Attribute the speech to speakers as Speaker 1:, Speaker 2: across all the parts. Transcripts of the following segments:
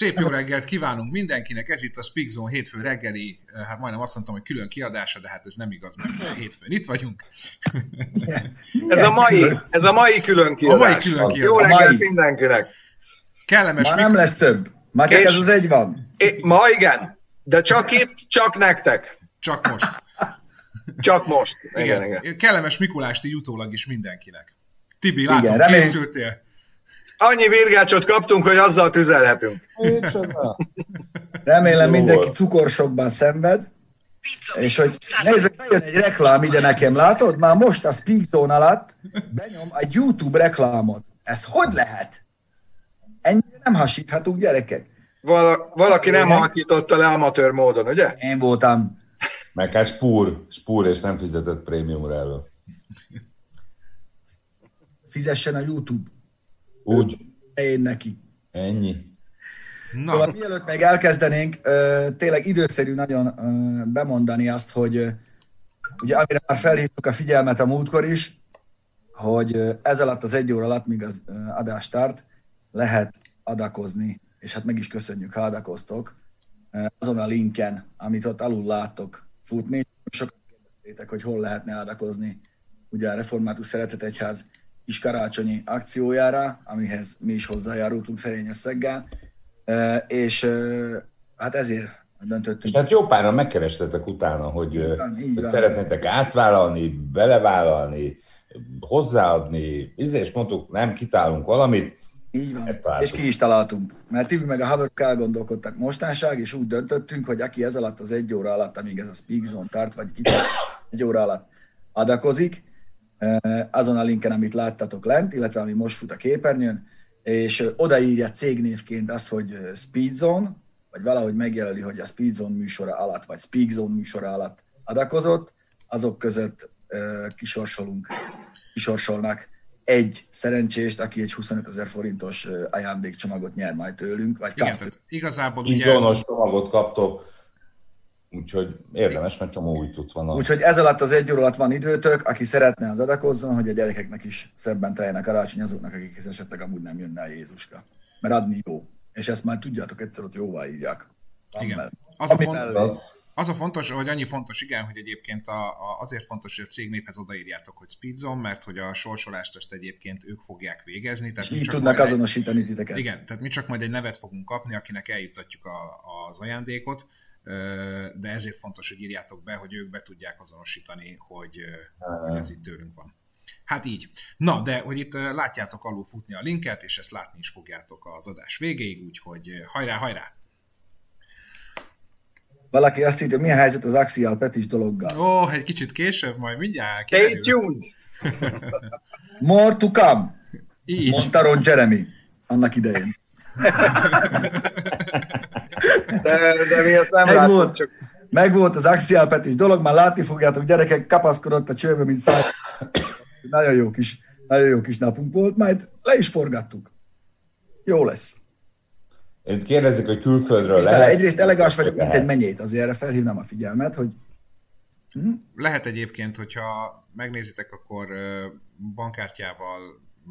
Speaker 1: Szép jó reggelt kívánunk mindenkinek, ez itt a Speak Zone hétfő reggeli, hát majdnem azt mondtam, hogy külön kiadása, de hát ez nem igaz, mert hétfőn itt vagyunk.
Speaker 2: Ez a mai, ez a mai külön kiadás.
Speaker 1: A mai külön kiadás.
Speaker 2: Jó reggelt mindenkinek.
Speaker 1: Kellemes
Speaker 3: Ma nem lesz több. Már csak ez az egy van.
Speaker 2: É, ma igen, de csak itt, csak nektek.
Speaker 1: Csak most.
Speaker 2: Csak most. Igen, igen.
Speaker 1: igen. Kellemes Mikulásti utólag is mindenkinek. Tibi, látom,
Speaker 3: Igen, remény-
Speaker 1: készültél?
Speaker 2: Annyi virgácsot kaptunk, hogy azzal tüzelhetünk.
Speaker 4: Micsoda?
Speaker 3: Remélem mindenki cukorsokban szenved. És hogy nézd meg, bejön egy reklám ide nekem, látod? Már most a Speak Zone alatt benyom egy YouTube reklámot. Ez hogy lehet? Ennyire nem hasíthatunk, gyerekek.
Speaker 2: Vala, valaki nem halkította le amatőr módon, ugye?
Speaker 3: Én voltam.
Speaker 4: Meg hát spúr, spúr és nem fizetett prémiumra elő.
Speaker 3: Fizessen a YouTube.
Speaker 4: Úgy,
Speaker 3: Én neki.
Speaker 4: ennyi.
Speaker 1: Na,
Speaker 3: Szóval mielőtt még elkezdenénk, tényleg időszerű nagyon bemondani azt, hogy ugye amire már felhívtuk a figyelmet a múltkor is, hogy ez alatt az egy óra alatt, míg az adás tart, lehet adakozni, és hát meg is köszönjük, ha adakoztok, azon a linken, amit ott alul láttok futni. Sokan kérdeztétek, hogy hol lehetne adakozni ugye a Református Szeretetegyház kis karácsonyi akciójára, amihez mi is hozzájárultunk szerény összeggel, és hát ezért döntöttünk.
Speaker 4: hát jó páran megkerestetek utána, hogy,
Speaker 3: Így van, így van.
Speaker 4: szeretnétek átvállalni, belevállalni, hozzáadni, és mondtuk, nem, kitálunk valamit.
Speaker 3: Így van. És ki is találtunk. Mert Tibi meg a haverok elgondolkodtak mostanság, és úgy döntöttünk, hogy aki ez alatt az egy óra alatt, amíg ez a Speak Zone tart, vagy kicsit egy óra alatt adakozik, azon a linken, amit láttatok lent, illetve ami most fut a képernyőn, és odaírja cégnévként azt, hogy eh, Speed Zone, vagy valahogy megjelöli, hogy a Speed Zone műsora alatt, vagy Speak Zone műsora alatt adakozott, azok között kisorsolunk, kisorsolnak egy szerencsést, aki egy 25 ezer forintos ajándékcsomagot nyer majd tőlünk, vagy kap.
Speaker 1: igazából ugye...
Speaker 4: donos csomagot kaptok, úgyhogy érdemes, mert csomó új cucc van. a-
Speaker 3: Úgyhogy ez alatt az egy óra alatt van időtök, aki szeretne, az adakozzon, hogy a gyerekeknek is szebben teljenek a karácsony azoknak, akikhez esetleg amúgy nem jönne a Jézuska. Mert adni jó. És ezt már tudjátok, egyszer ott jóvá írják. Van
Speaker 1: Igen.
Speaker 3: mell-
Speaker 1: Az a, font,
Speaker 3: mellé.
Speaker 1: az a fontos, hogy annyi fontos, igen, hogy egyébként a, a, azért fontos, hogy a cégnévhez odaírjátok, hogy Speedzone, mert hogy a sorsolást ezt egyébként ők fogják végezni. Tehát
Speaker 3: És
Speaker 1: mi
Speaker 3: így tudnak
Speaker 1: egy-
Speaker 3: azonosítani titeket.
Speaker 1: Igen, tehát mi csak majd egy nevet fogunk kapni, akinek eljutatjuk a, az ajándékot, de ezért fontos, hogy írjátok be, hogy ők be tudják azonosítani, hogy, ez itt tőlünk van. Hát így. Na, de hogy itt látjátok alul futni a linket, és ezt látni is fogjátok az adás végéig, úgyhogy hajrá, hajrá!
Speaker 3: Valaki azt írja, mi a helyzet az Axial Petis dologgal.
Speaker 1: Ó, egy kicsit később, majd mindjárt.
Speaker 2: Stay
Speaker 1: kiderül.
Speaker 2: tuned!
Speaker 3: More to come,
Speaker 1: Így.
Speaker 3: mondta Ron Jeremy annak idején.
Speaker 2: De, de mi ezt nem
Speaker 3: Meg
Speaker 2: láttuk,
Speaker 3: volt.
Speaker 2: csak
Speaker 3: Meg volt az Axial Petis dolog, már látni fogjátok, gyerekek, kapaszkodott a csőbe, mint száj. Nagyon jó kis, nagyon jó kis napunk volt, majd le is forgattuk. Jó lesz.
Speaker 4: Én kérdezik, hogy külföldről
Speaker 3: És
Speaker 4: lehet.
Speaker 3: egyrészt elegáns vagyok, mint
Speaker 4: Lehet.
Speaker 3: egy menyét, azért erre felhívnám a figyelmet, hogy
Speaker 1: Lehet egyébként, hogyha megnézitek, akkor bankkártyával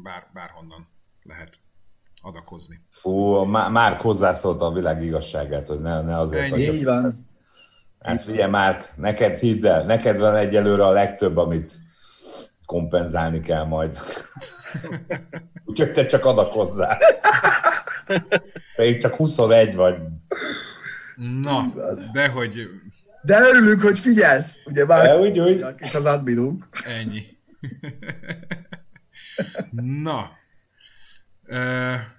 Speaker 1: bár, bárhonnan lehet adakozni.
Speaker 4: Fú, Má- Márk hozzászólta a világ igazságát, hogy ne, ne azért
Speaker 1: Ennyi.
Speaker 3: így van.
Speaker 4: Hát figyelj, Márk, neked hidd el, neked van egyelőre a legtöbb, amit kompenzálni kell majd. Úgyhogy te csak adakozzál. Pedig csak 21 vagy.
Speaker 1: Na, de hogy
Speaker 3: De örülünk, hogy figyelsz, ugye
Speaker 4: De
Speaker 3: már
Speaker 4: úgy, úgy.
Speaker 3: és az adminunk.
Speaker 1: ennyi. Na,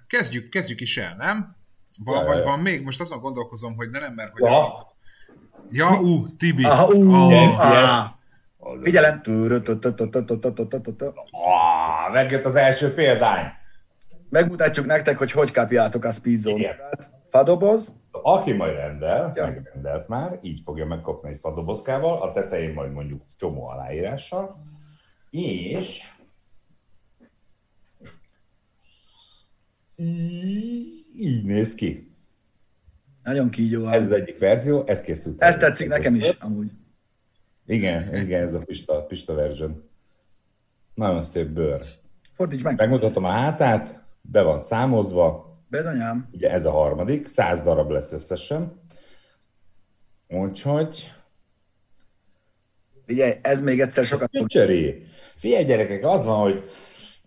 Speaker 1: kezdjük, kezdjük is el, nem? Van,
Speaker 4: Ja,
Speaker 1: vagy
Speaker 4: ja.
Speaker 1: van még? Most azon gondolkozom, hogy ne nem, mert hogy...
Speaker 4: Ja.
Speaker 1: A... Ja, ú, Tibi.
Speaker 3: Aha, ú, á.
Speaker 4: ilyen.
Speaker 3: Figyelem.
Speaker 4: Ah, megjött az első példány.
Speaker 3: Megmutatjuk nektek, hogy hogy kapjátok a Speed
Speaker 4: Igen.
Speaker 3: Zone-t. Fadoboz,
Speaker 4: Aki majd rendel,
Speaker 3: Ja.
Speaker 4: megrendelt már, így fogja megkapni egy fadobozkával, a tetején majd mondjuk csomó aláírással, és így, néz ki.
Speaker 3: nagyon kígyó.
Speaker 4: Ez az egyik verzió, ez készült.
Speaker 3: Ez tetszik nekem is, amúgy.
Speaker 4: Igen, igen, ez a Pista, Pista version. Nagyon szép bőr.
Speaker 3: Fordíts meg.
Speaker 4: Megmutatom a hátát, be van számozva,
Speaker 3: Bezonyám.
Speaker 4: Ugye ez a harmadik, száz darab lesz összesen. Úgyhogy...
Speaker 3: Figyelj, ez még egyszer sokat.
Speaker 4: Csöri. Figyelj gyerekek, az van, hogy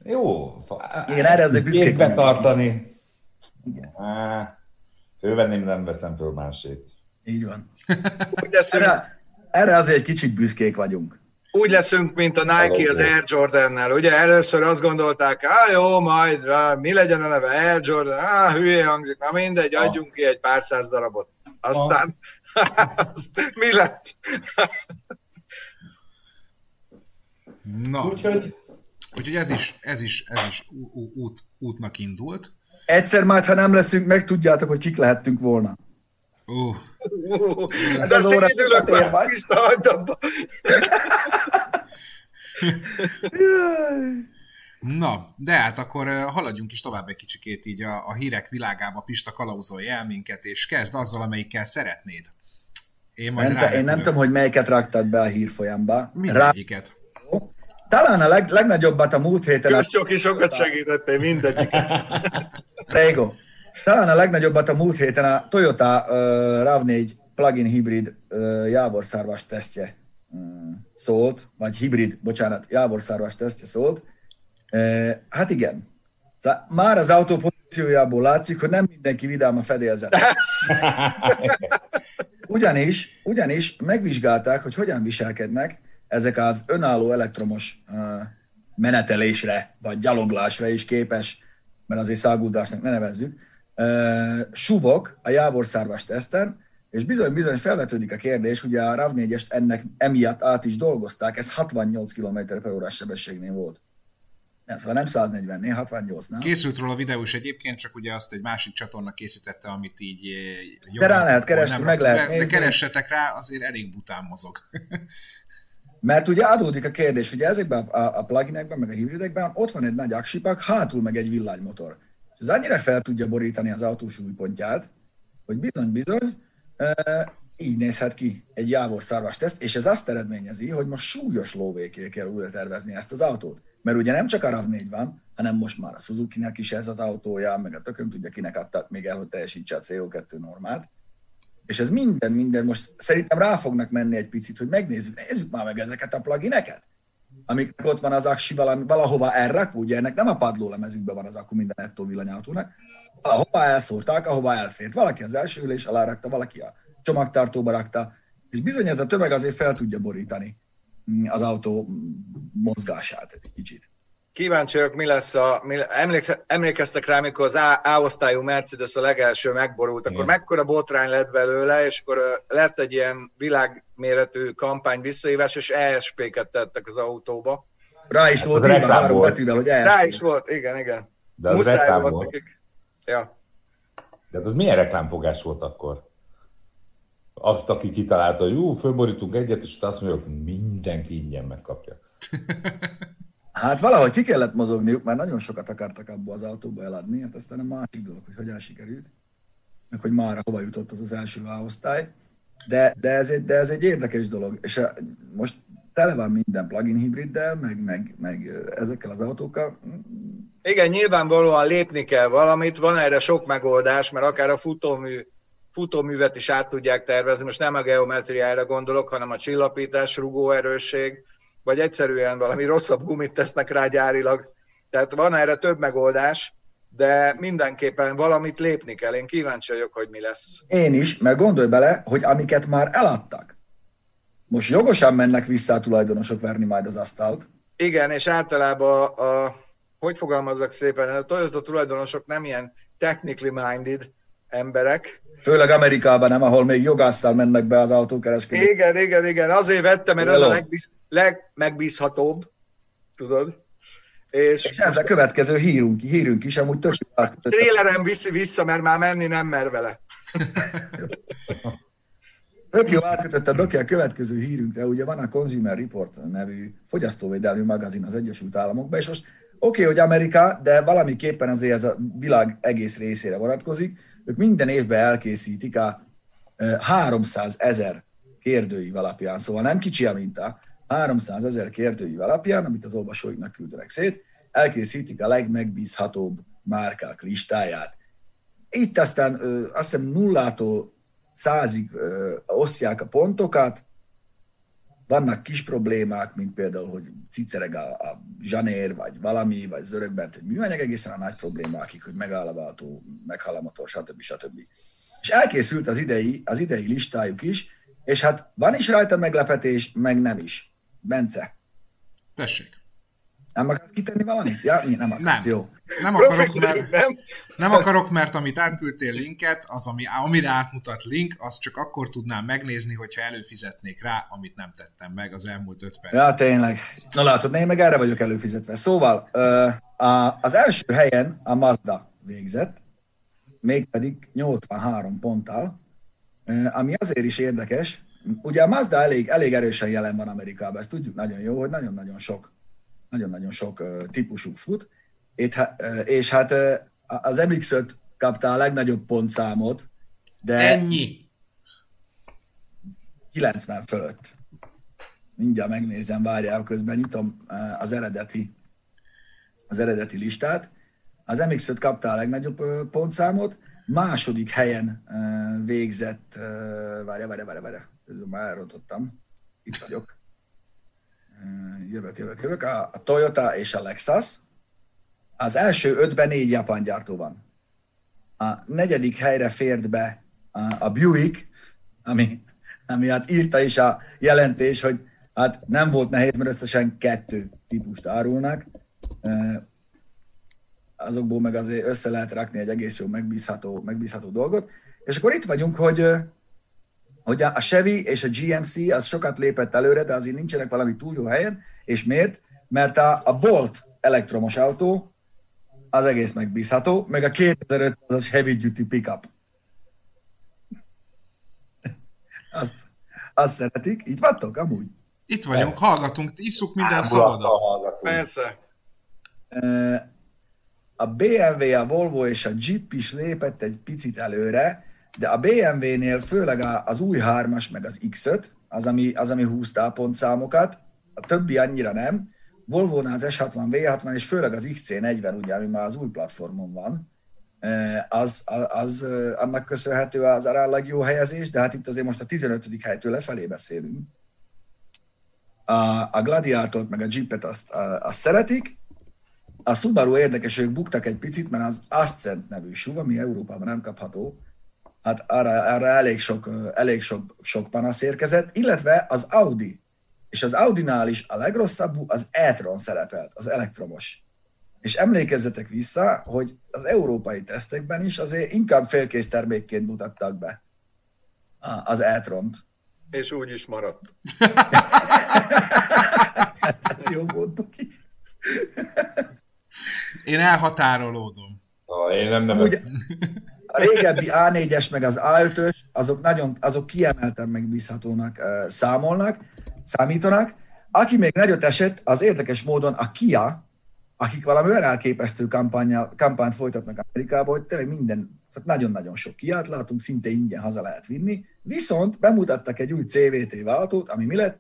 Speaker 4: jó,
Speaker 3: Igen, erre azért büszkék
Speaker 4: kézbe tartani.
Speaker 3: Igen.
Speaker 4: Á, fölvenném, nem veszem föl másét.
Speaker 3: Így van.
Speaker 2: Úgy leszünk,
Speaker 3: Erre, erre azért egy kicsit büszkék vagyunk.
Speaker 2: úgy leszünk, mint a Nike az Air Jordan-nel. Ugye először azt gondolták, á jó, majd mi legyen a neve Air Jordan, á hülye hangzik, na mindegy,
Speaker 4: Ah.
Speaker 2: adjunk ki egy pár száz darabot. Aztán azt, mi lett?
Speaker 1: Na,
Speaker 4: Úgyhogy
Speaker 1: úgyhogy ez is, ez is, ez is út, útnak indult.
Speaker 3: Egyszer már, ha nem leszünk, meg tudjátok, hogy kik lehettünk volna.
Speaker 1: Uh,
Speaker 3: Ez
Speaker 2: De
Speaker 3: az óra
Speaker 2: szédülök
Speaker 3: sokat ér
Speaker 2: már,
Speaker 3: majd.
Speaker 2: Pista, hagyd abba.
Speaker 1: Na, de hát akkor ö, haladjunk is tovább egy kicsikét így a, a hírek világába, Pista kalauzolj el minket, és kezd azzal, amelyikkel szeretnéd. Én majd
Speaker 3: Bence, én nem tudom, hogy melyiket raktad be a hírfolyamba. Rá,
Speaker 1: Mindegyiket.
Speaker 3: Talán a leg, legnagyobbat a múlt héten...
Speaker 2: Közcsoki sokat segítettél mindegyiket.
Speaker 3: Rego. Talán a legnagyobbat a múlt héten a Toyota uh, RAV4 plug-in hibrid uh, jávorszárvas tesztje uh, szólt, vagy hibrid, bocsánat, jávorszárvas tesztje szólt. Uh, hát igen. Szóval már az autó pozíciójából látszik, hogy nem mindenki vidám a fedélzet. Ugyanis, ugyanis megvizsgálták, hogy hogyan viselkednek ezek az önálló elektromos menetelésre, vagy gyaloglásra is képes, mert azért száguldásnak ne nevezzük, suvok a jávorszárvas teszten, és bizony-bizony felvetődik a kérdés, ugye a RAV4-est ennek emiatt át is dolgozták, ez 68 km per órás sebességnél volt. Nem, szóval nem 140 68 nem?
Speaker 1: Készült róla videó is egyébként, csak ugye azt egy másik csatorna készítette, amit így eh,
Speaker 3: De rá lehet keresni, meg lehet nézni.
Speaker 1: De keressetek rá, azért elég bután mozog.
Speaker 3: Mert ugye adódik a kérdés, hogy ezekben a, pluginekben, meg a hibridekben ott van egy nagy aksipak, hátul meg egy villanymotor. És ez annyira fel tudja borítani az autó súlypontját, hogy bizony-bizony így nézhet ki egy jávorszarvas teszt, és ez azt eredményezi, hogy most súlyos lóvéké kell újra tervezni ezt az autót. Mert ugye nem csak a RAV4 van, hanem most már a Suzuki-nek is ez az autója, meg a tököm tudja, kinek adtak még el, hogy teljesítse a CO2 normát. És ez minden, minden most szerintem rá fognak menni egy picit, hogy megnézzük, nézzük már meg ezeket a plugineket, amik ott van az aksi valami, valahova elrakva, ugye ennek nem a padlólemezükben van az akku minden nettó villanyautónak, valahova elszórták, ahova elfért. Valaki az első ülés alá rakta, valaki a csomagtartóba rakta, és bizony ez a tömeg azért fel tudja borítani az autó mozgását egy kicsit.
Speaker 2: Kíváncsi vagyok, mi lesz a... Mi, emléksz, emlékeztek rá, amikor az A, A-osztályú Mercedes a legelső megborult, akkor
Speaker 4: Igen.
Speaker 2: mekkora botrány lett belőle, és akkor lett egy ilyen világméretű kampány visszahívás, és ESP-ket tettek az autóba.
Speaker 3: Rá is
Speaker 4: Hát
Speaker 3: volt
Speaker 4: reklám
Speaker 3: három
Speaker 4: volt.
Speaker 3: betűvel, hogy
Speaker 2: Rá
Speaker 3: ESP.
Speaker 2: is volt, igen, igen.
Speaker 4: De az
Speaker 2: Muszáj
Speaker 4: reklám
Speaker 2: volt
Speaker 4: volt.
Speaker 2: nekik. Ja.
Speaker 4: De hát az milyen reklámfogás volt akkor? Azt, aki kitalálta, hogy ú, fölborítunk egyet, és azt mondja, hogy mindenki ingyen megkapja.
Speaker 3: Hát valahogy ki kellett mozogniuk, mert nagyon sokat akartak abba az autóba eladni, hát aztán a másik dolog, hogy hogyan sikerült, meg hogy már hova jutott az az első A-osztály. De, de, ez egy, de ez egy érdekes dolog, és most tele van minden plug-in hibriddel, meg, meg, meg ezekkel az autókkal.
Speaker 2: Igen, nyilvánvalóan lépni kell valamit, van erre sok megoldás, mert akár a futómű, futóművet is át tudják tervezni, most nem a geometriára gondolok, hanem a csillapítás, rugóerősség, vagy egyszerűen valami rosszabb gumit tesznek rá gyárilag. Tehát van erre több megoldás, de mindenképpen valamit lépni kell. Én kíváncsi vagyok, hogy mi lesz.
Speaker 3: Én is, mert gondolj bele, hogy amiket már eladtak, most jogosan mennek vissza a tulajdonosok verni majd az asztalt.
Speaker 2: Igen, és általában a, a hogy fogalmazzak szépen, a Toyota tulajdonosok nem ilyen technically minded emberek,
Speaker 3: Főleg Amerikában nem, ahol még jogásszal mennek be az autókereskedők.
Speaker 2: Igen, igen, igen. Azért vettem, mert ez a
Speaker 3: Hello.
Speaker 2: Legmegbízhatóbb, tudod. És
Speaker 3: És ez a következő hírunk, hírünk is, amúgy tök
Speaker 2: tréleren viszi vissza, mert már menni nem mer vele.
Speaker 3: Tök jó átkötött a Doki a következő hírünkre, ugye van a Consumer Report nevű fogyasztóvédelmi magazin az Egyesült Államokban, és most oké, okay, hogy Amerika, de valamiképpen azért ez a világ egész részére vonatkozik. Ők minden évben elkészítik a eh, 300 ezer kérdőív alapján, szóval nem kicsi a minta, 300 ezer kérdőív alapján, amit az olvasóiknak küldenek szét, elkészítik a legmegbízhatóbb márkák listáját. itt aztán azt hiszem nullától százig osztják a pontokat, vannak kis problémák, mint például, hogy cicereg a, a zsanér, vagy valami, vagy zörögbent egy műanyag, egészen a nagy problémákig, hogy megáll a váltó, meghal a motor, stb. stb. És elkészült az idei, az idei listájuk is, és hát van is rajta meglepetés, meg nem is. Bence.
Speaker 1: Tessék.
Speaker 3: Nem akarsz kitenni valamit? Ja, nem akarsz,
Speaker 1: nem.
Speaker 3: jó.
Speaker 1: Nem akarok, mert, nem. nem akarok, mert amit átküldtél linket, az, ami, amire átmutat link, azt csak akkor tudnám megnézni, hogyha előfizetnék rá, amit nem tettem meg az elmúlt öt perc.
Speaker 3: Ja, tényleg. Na látod, én meg erre vagyok előfizetve. Szóval az első helyen a Mazda végzett, mégpedig 83 ponttal, ami azért is érdekes, ugye a Mazda elég, elég erősen jelen van Amerikában, ezt tudjuk nagyon jó, hogy nagyon-nagyon sok nagyon-nagyon sok típusú fut, és hát az MX-5 kapta a legnagyobb pontszámot, de...
Speaker 1: Ennyi?
Speaker 3: 90 fölött. Mindjárt megnézem, várjál, közben nyitom az eredeti, az eredeti listát. Az MX-5 kapta a legnagyobb pontszámot, második helyen végzett, várja, várja, várja, várja, közben már elrontottam, itt vagyok jövök, jövök, jövök, a, Toyota és a Lexus. Az első ötben négy japán gyártó van. A negyedik helyre fért be a Buick, ami, ami hát írta is a jelentés, hogy hát nem volt nehéz, mert összesen kettő típust árulnak. Azokból meg azért össze lehet rakni egy egész jó megbízható, megbízható dolgot. És akkor itt vagyunk, hogy hogy a Chevy és a GMC az sokat lépett előre, de azért nincsenek valami túl jó helyen, és miért? Mert a, a Bolt elektromos autó az egész megbízható, meg a 2500-as heavy duty pickup. Azt, azt szeretik. Itt vagytok amúgy?
Speaker 1: Itt vagyunk, Persze. hallgatunk, iszuk minden szabadon.
Speaker 2: Persze.
Speaker 3: A BMW, a Volvo és a Jeep is lépett egy picit előre, de a BMW-nél főleg az új 3-as, meg az X5, az, ami, az, ami húzta a pontszámokat, a többi annyira nem. Volvo-nál az S60, V60, és főleg az XC40, ugye, ami már az új platformon van, az, az, az annak köszönhető az aránylag jó helyezés, de hát itt azért most a 15. helytől lefelé beszélünk. A, a Gladiátort meg a Jeepet azt, azt szeretik, a Subaru érdekes, ők buktak egy picit, mert az Ascent nevű SUV, ami Európában nem kapható, hát arra, arra elég, sok, elég sok, sok panasz érkezett, illetve az Audi. És az Audinál is a legrosszabb az e-tron szerepelt, az elektromos. És emlékezzetek vissza, hogy az európai tesztekben is azért inkább félkész termékként mutattak be az e-tront.
Speaker 2: És úgy is maradt.
Speaker 3: Ez jó mondtuk ki.
Speaker 1: Én elhatárolódom.
Speaker 4: Ah, én nem nevet
Speaker 3: a régebbi A4-es meg az A5-ös, azok, nagyon, azok kiemelten megbízhatónak számolnak, számítanak. Aki még nagyot esett, az érdekes módon a Kia, akik valami olyan elképesztő kampányt folytatnak Amerikában, hogy tényleg minden, tehát nagyon-nagyon sok kiát látunk, szinte ingyen haza lehet vinni, viszont bemutattak egy új CVT váltót, ami mi lett?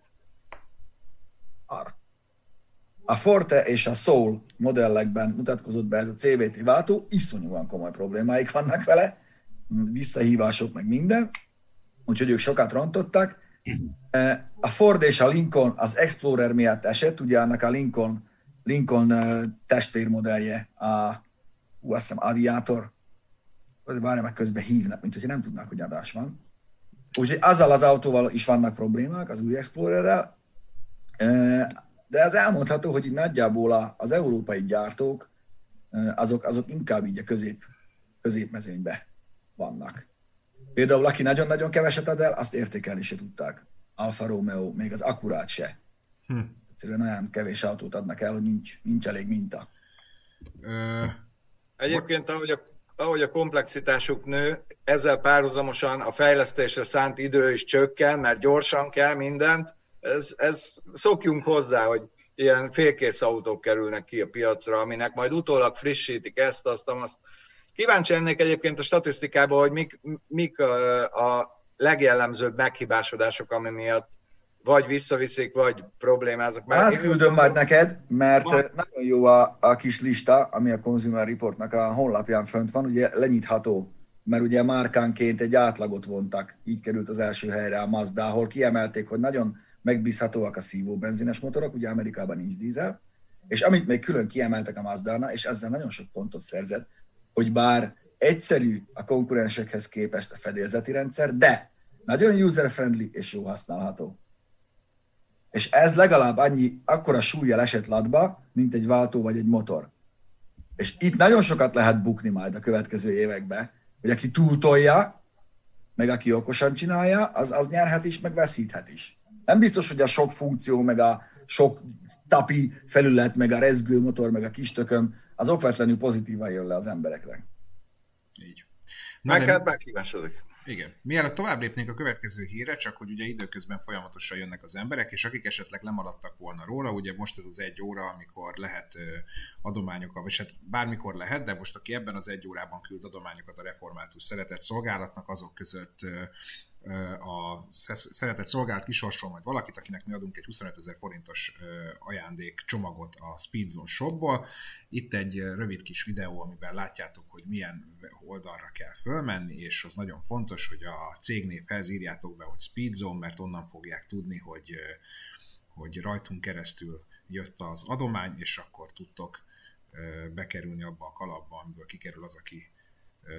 Speaker 3: Ar. A Forte és a Soul modellekben mutatkozott be ez a CVT váltó, iszonyúan komoly problémáik vannak vele, visszahívások meg minden, úgyhogy ők sokat rontottak. A Ford és a Lincoln az Explorer miatt esett, ugye annak a Lincoln, Lincoln testvérmodellje, a, ú, azt hiszem, Aviator, várja meg közben hívnak, mint hogyha nem tudnak, hogy adás van. Úgyhogy azzal az autóval is vannak problémák, az új Explorerrel de ez elmondható, hogy így nagyjából az európai gyártók, azok, azok inkább így a közép, középmezőnybe vannak. Például aki nagyon-nagyon keveset ad el, azt értékelni se tudták. Alfa Romeo, még az Acurát se. Hm. Egyszerűen olyan kevés autót adnak el, hogy nincs, nincs elég minta.
Speaker 2: Ö... Egyébként, ahogy a, ahogy a komplexitásuk nő, ezzel párhuzamosan a fejlesztésre szánt idő is csökken, mert gyorsan kell mindent, ez, ez szokjunk hozzá, hogy ilyen félkész autók kerülnek ki a piacra, aminek majd utólag frissítik ezt, azt, azt. Kíváncsi ennék egyébként a statisztikában, hogy mik, mik a, a legjellemzőbb meghibásodások, ami miatt vagy visszaviszik, vagy problémáznak.
Speaker 3: Hát küldöm majd neked, mert majd... nagyon jó a, a kis lista, ami a Consumer Reportnak a honlapján fönt van, ugye lenyitható mert ugye márkánként egy átlagot vontak, így került az első helyre a Mazda, ahol kiemelték, hogy nagyon megbízhatóak a szívó benzines motorok, ugye Amerikában nincs dízel, és amit még külön kiemeltek a mazda és ezzel nagyon sok pontot szerzett, hogy bár egyszerű a konkurensekhez képest a fedélzeti rendszer, de nagyon user-friendly és jó használható. És ez legalább annyi, akkora súlya esett latba, mint egy váltó vagy egy motor. És itt nagyon sokat lehet bukni majd a következő években, hogy aki túltolja, meg aki okosan csinálja, az, az nyerhet is, meg veszíthet is. Nem biztos, hogy a sok funkció, meg a sok tapi felület, meg a rezgő motor, meg a kis tököm, az okvetlenül pozitívan jön le az emberekre.
Speaker 1: Így.
Speaker 2: Na, meg hát megkívásodik.
Speaker 1: Igen. Mielőtt tovább lépnénk a következő híre, csak hogy ugye időközben folyamatosan jönnek az emberek, és akik esetleg lemaradtak volna róla, ugye most ez az egy óra, amikor lehet adományokat, vagy hát bármikor lehet, de most aki ebben az egy órában küld adományokat a református szeretett szolgálatnak, azok között a szeretett szolgált kisorsol majd valakit, akinek mi adunk egy 25 ezer forintos ajándék csomagot a Speedzone shopból. Itt egy rövid kis videó, amiben látjátok, hogy milyen oldalra kell fölmenni, és az nagyon fontos, hogy a cégnévhez írjátok be, hogy Speedzone, mert onnan fogják tudni, hogy, hogy rajtunk keresztül jött az adomány, és akkor tudtok bekerülni abba a kalapba, amiből kikerül az, aki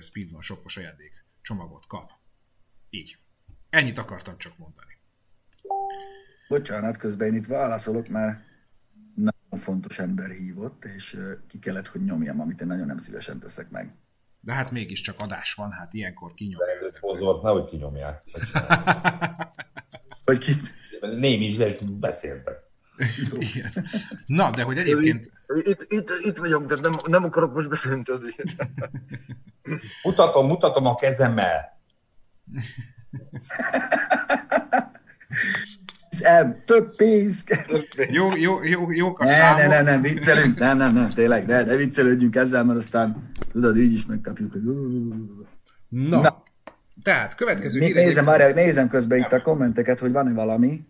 Speaker 1: Speedzone shopos ajándék csomagot kap. Így. Ennyit akartam csak mondani.
Speaker 3: Bocsánat, közben én itt válaszolok, mert nagyon fontos ember hívott, és ki kellett, hogy nyomjam, amit én nagyon nem szívesen teszek meg.
Speaker 1: De hát mégiscsak adás van, hát ilyenkor kinyomják.
Speaker 4: De hozort, nehogy kinyomják.
Speaker 3: Hogy ki?
Speaker 4: Némi is lesz, beszéltek.
Speaker 1: Na, de hogy egyébként...
Speaker 2: Itt, itt, itt vagyok, de nem, nem akarok most beszélni.
Speaker 4: mutatom, mutatom a kezemmel.
Speaker 3: Nem, több pénz
Speaker 1: Jó, jó, jó, jó a
Speaker 3: ne, számok. Ne, ne, ne, viccelünk, nem, nem, nem, tényleg, ne, ne viccelődjünk ezzel, mert aztán tudod, így is megkapjuk, hogy...
Speaker 1: Na, Na. tehát következő
Speaker 3: Né, nézem, várjál, nézem közben itt a kommenteket, hogy van-e valami.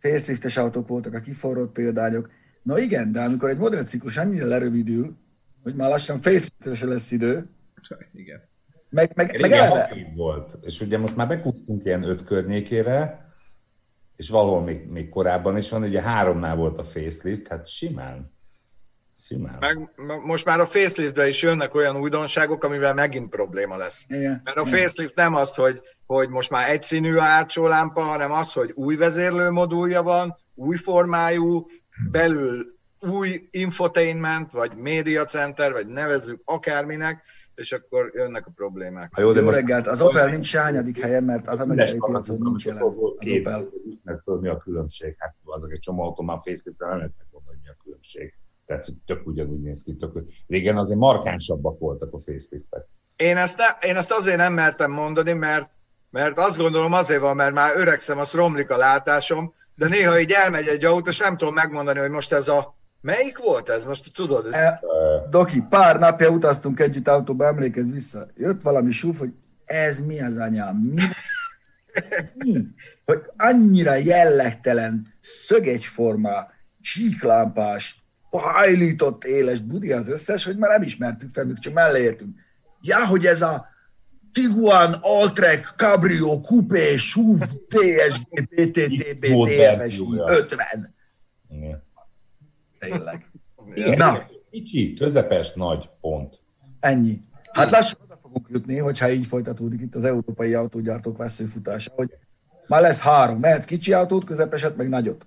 Speaker 3: Faceliftes autók voltak a kiforrott példányok. Na igen, de amikor egy modellciklus annyira lerövidül, hogy már lassan faceliftes lesz idő,
Speaker 1: igen.
Speaker 3: Meg, meg, meg eleve...
Speaker 4: volt, és ugye most már bekúztunk ilyen öt környékére, és valahol még, még korábban is van, ugye háromnál volt a facelift, hát simán. Simán.
Speaker 2: Meg, most már a faceliftbe is jönnek olyan újdonságok, amivel megint probléma lesz.
Speaker 3: Igen.
Speaker 2: Mert a facelift nem az, hogy, hogy most már egyszínű a hátsó lámpa, hanem az, hogy új vezérlő modulja van, új formájú, belül új infotainment, vagy média center, vagy nevezzük akárminek, és akkor jönnek a problémák.
Speaker 3: Ha jó, de jó most reggelt, az Opel nincs sányadik helyen, mert az amerikai piacon nincs jelen. Az
Speaker 4: Opel. Ismert mi a különbség. Hát azok egy csomó autó már facelift nem lehet megmondani, mi a különbség. Tehát tök ugyanúgy néz ki. Tök, régen azért markánsabbak voltak a faceliftek.
Speaker 2: Én ezt, ne, én ezt azért nem mertem mondani, mert, mert azt gondolom azért van, mert már öregszem, az romlik a látásom, de néha így elmegy egy autó, és nem tudom megmondani, hogy most ez a Melyik volt ez? Most tudod? E,
Speaker 3: Doki, pár napja utaztunk együtt autóba, emlékezz vissza. Jött valami súf, hogy ez mi az anyám? Mi? mi? Hogy annyira jellegtelen, szögegyforma, csíklámpás, hajlított éles budi az összes, hogy már nem ismertük fel, csak mellé értünk. Ja, hogy ez a Tiguan, Altrek, Cabrio, Coupé, SUV, TSG, PTTB, TFS 50. Igen. Tényleg.
Speaker 4: Na. Kicsi, közepes, nagy, pont.
Speaker 3: Ennyi. Hát lassan oda fogunk jutni, hogyha így folytatódik itt az európai autógyártók veszőfutása, hogy már lesz három. Mehetsz kicsi autót, közepeset, meg nagyot.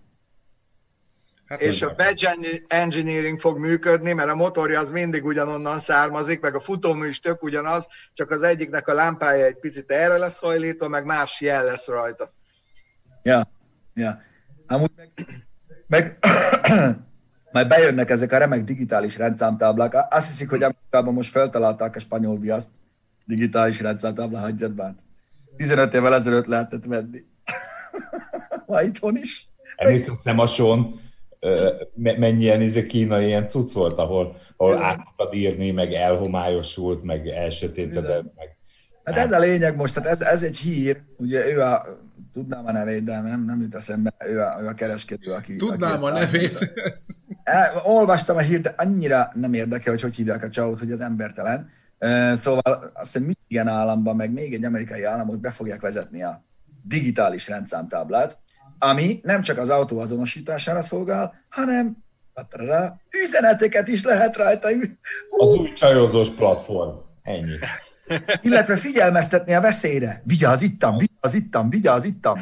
Speaker 2: Hát és a badge engineering fog működni, mert a motorja az mindig ugyanonnan származik, meg a futómű is tök ugyanaz, csak az egyiknek a lámpája egy picit erre lesz hajlítva, meg más jel lesz rajta.
Speaker 3: Ja, ja. Amúgy meg, meg majd bejönnek ezek a remek digitális rendszámtáblák. Azt hiszik, hogy Amerikában most feltalálták a spanyol viaszt. Digitális rendszámtábla, hagyjad már. 15 évvel ezelőtt lehetett venni. Ma itthon is.
Speaker 4: Emlékszem Szemason, mennyien izé kínai ilyen cucc volt, ahol, ahol át írni, meg elhomályosult, meg elsötétedett, meg...
Speaker 3: Hát ez a lényeg most, tehát ez, ez egy hír, ugye ő a tudnám a nevét, de nem, nem jut eszembe, ő a, ő a kereskedő, aki...
Speaker 1: Tudnám aki a nevét.
Speaker 3: El, olvastam a hírt, de annyira nem érdekel, hogy hogy hívják a csávót, hogy az embertelen. Szóval azt hiszem Michigan államban, meg még egy amerikai államot be fogják vezetni a digitális rendszámtáblát, ami nem csak az autó azonosítására szolgál, hanem üzeneteket is lehet rajta.
Speaker 4: Az új csajozós platform. Ennyi.
Speaker 3: Illetve figyelmeztetni a veszélyre. Vigyázz ittam, vigyázz ittam, vigyázz ittam.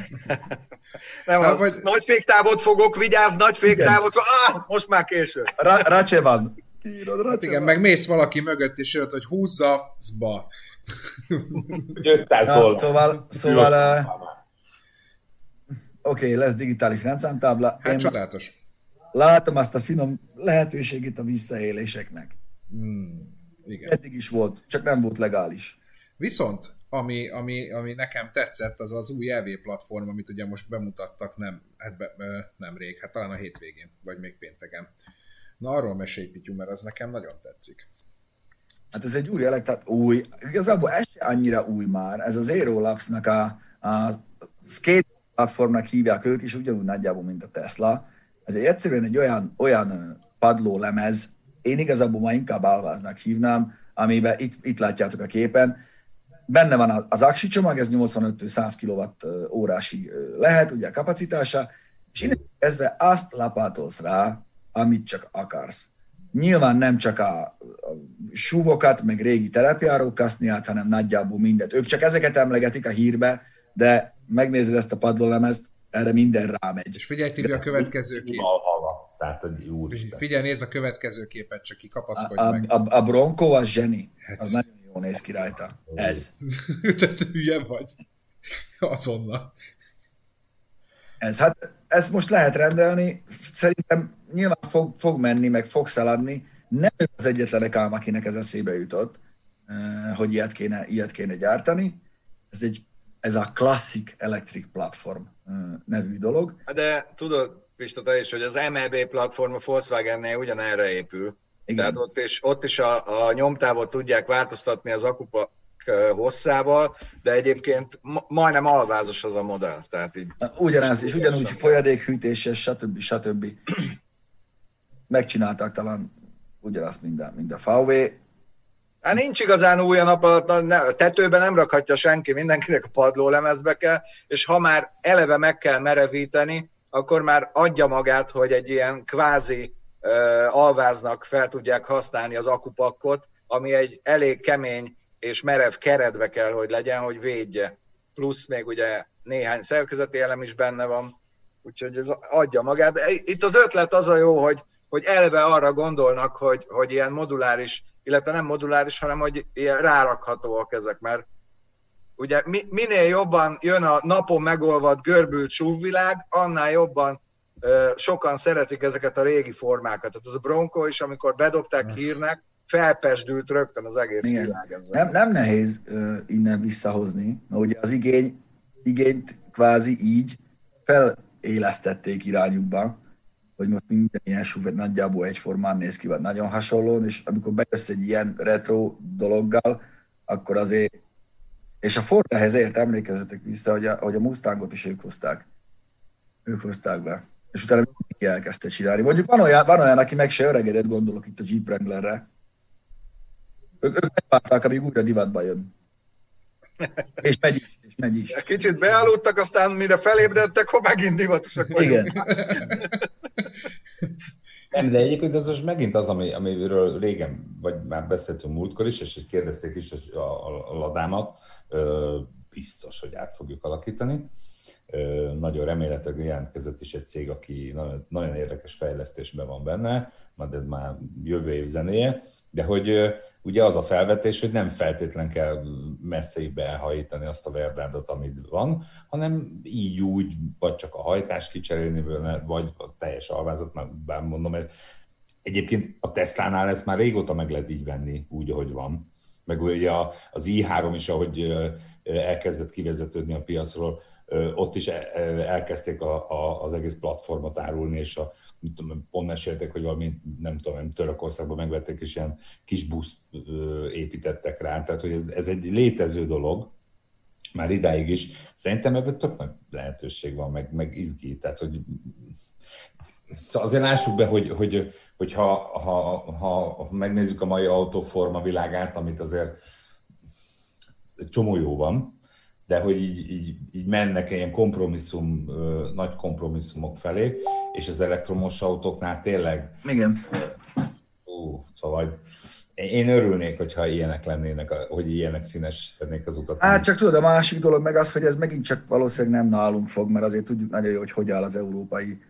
Speaker 2: Nem, az, vagy... nagy féktávot fogok, vigyázz, nagy féktávot, ah, most már késő.
Speaker 3: Ra- Racse van.
Speaker 1: Kiírod, hát igen, meg mész valaki mögött, és jött, hogy húzza, zba.
Speaker 4: 500 dollár.
Speaker 3: Szóval, szóval uh, oké, okay, lesz digitális rendszámtábla.
Speaker 1: Hát Én csodálatos.
Speaker 3: Látom azt a finom lehetőségét a visszaéléseknek. Hmm, igen. Eddig is volt, csak nem volt legális.
Speaker 1: Viszont, ami, ami, ami nekem tetszett, az az új EV platform, amit ugye most bemutattak nem, hát be, nem rég, hát talán a hétvégén, vagy még pénteken. Na arról mesélj, Pityu, mert az nekem nagyon tetszik.
Speaker 3: Hát ez egy új tehát új, igazából ez se annyira új már, ez az Aero Labs-nak a, a skate platformnak hívják ők is, ugyanúgy nagyjából, mint a Tesla. Ez egy egyszerűen egy olyan, olyan padló lemez, én igazából ma inkább alváznak hívnám, amiben itt, itt látjátok a képen, benne van az aksi csomag, ez 85-100 kWh órásig lehet, ugye a kapacitása, és innen kezdve azt lapátolsz rá, amit csak akarsz. Nyilván nem csak a, a súvokat, meg régi terepjáró kaszniát, hanem nagyjából mindent. Ők csak ezeket emlegetik a hírbe, de megnézed ezt a padlólemezt, erre minden rámegy.
Speaker 1: És figyelj, Tibi, a következő kép.
Speaker 4: Tehát, hogy úr.
Speaker 1: Figyelj, nézd a következő képet, csak kikapaszkodj
Speaker 3: a,
Speaker 1: meg.
Speaker 3: A, a, Bronco az zseni. Hát. Az nagyon néz ki rajta. Ez.
Speaker 1: Te hülye vagy. Azonnal.
Speaker 3: Ez, hát ezt most lehet rendelni, szerintem nyilván fog, fog menni, meg fog szaladni. Nem az egyetlenek ám, akinek ez eszébe jutott, eh, hogy ilyet kéne, ilyet kéne gyártani. Ez, egy, ez a Classic Electric Platform eh, nevű dolog.
Speaker 2: De tudod, Pista, te is, hogy az MEB platform a Volkswagen-nél ugyanerre épül. Igen. Tehát ott is, ott is a, a nyomtávot tudják változtatni az akupak hosszával, de egyébként majdnem alvázos az a modell. Tehát így
Speaker 3: Ugyanaz, és ugyanúgy folyadékhűtéses, stb. stb. Megcsinálták talán ugyanazt minden, minden VW.
Speaker 2: Hát nincs igazán új a nap alatt, a tetőben nem rakhatja senki, mindenkinek a padlólemezbe kell, és ha már eleve meg kell merevíteni, akkor már adja magát, hogy egy ilyen kvázi alváznak fel tudják használni az akupakkot, ami egy elég kemény és merev keretbe kell, hogy legyen, hogy védje. Plusz még ugye néhány szerkezeti elem is benne van, úgyhogy ez adja magát. De itt az ötlet az a jó, hogy, hogy elve arra gondolnak, hogy, hogy ilyen moduláris, illetve nem moduláris, hanem hogy ilyen rárakhatóak ezek, mert ugye minél jobban jön a napon megolvadt görbült súvvilág, annál jobban sokan szeretik ezeket a régi formákat. Tehát az a Bronco is, amikor bedobták hírnek, felpesdült rögtön az egész Igen. világ ezzel.
Speaker 3: Nem, nem nehéz ö, innen visszahozni, mert ugye az igény, igényt kvázi így felélesztették irányukba, hogy most minden ilyen súvet nagyjából egyformán néz ki, vagy nagyon hasonlóan, és amikor bejössz egy ilyen retro dologgal, akkor azért és a Ford ehhez ért, emlékezzetek vissza, hogy a, hogy a Mustangot is ők hozták. Ők hozták be. És utána mindenki elkezdte csinálni. Mondjuk van olyan, van olyan, aki meg se öregedett, gondolok itt a Jeep Wranglerre. Ők, ők megvárták, amíg újra divatba jön. És megy is, és megy is.
Speaker 2: Kicsit bealudtak, aztán mire felébredtek, hogy megint divatosak vagyunk.
Speaker 3: Igen.
Speaker 4: Nem, de egyébként az most megint az, ami, amiről régen, vagy már beszéltünk múltkor is, és kérdezték is a, a, a ladámat, biztos, hogy át fogjuk alakítani. Nagyon remélhetőleg jelentkezett is egy cég, aki nagyon, nagyon érdekes fejlesztésben van benne, majd ez már jövő év zenéje, de hogy ugye az a felvetés, hogy nem feltétlen kell messzeibe elhajítani azt a verbrándot, amit van, hanem így úgy, vagy csak a hajtás kicserélni, vagy a teljes alvázat, már bár mondom, mert egyébként a Tesla-nál ezt már régóta meg lehet így venni, úgy, ahogy van. Meg ugye az i3 is, ahogy elkezdett kivezetődni a piacról, ott is elkezdték a, a, az egész platformot árulni, és a, tudom, pont mesélték, hogy valami, nem tudom, Törökországban megvették, és ilyen kis buszt építettek rá, tehát hogy ez, ez egy létező dolog, már idáig is. Szerintem ebben tök nagy lehetőség van, meg, meg izgi, tehát hogy Szóval azért lássuk be, hogy, hogy, hogy ha, ha, ha, megnézzük a mai autóforma világát, amit azért csomó jó van, de hogy így, így, így mennek ilyen kompromisszum, nagy kompromisszumok felé, és az elektromos autóknál tényleg...
Speaker 3: Igen.
Speaker 4: Ú, szóval én örülnék, hogyha ilyenek lennének, hogy ilyenek színes lennék az utat.
Speaker 3: Hát csak tudod, a másik dolog meg az, hogy ez megint csak valószínűleg nem nálunk fog, mert azért tudjuk nagyon jó, hogy hogy áll az Európai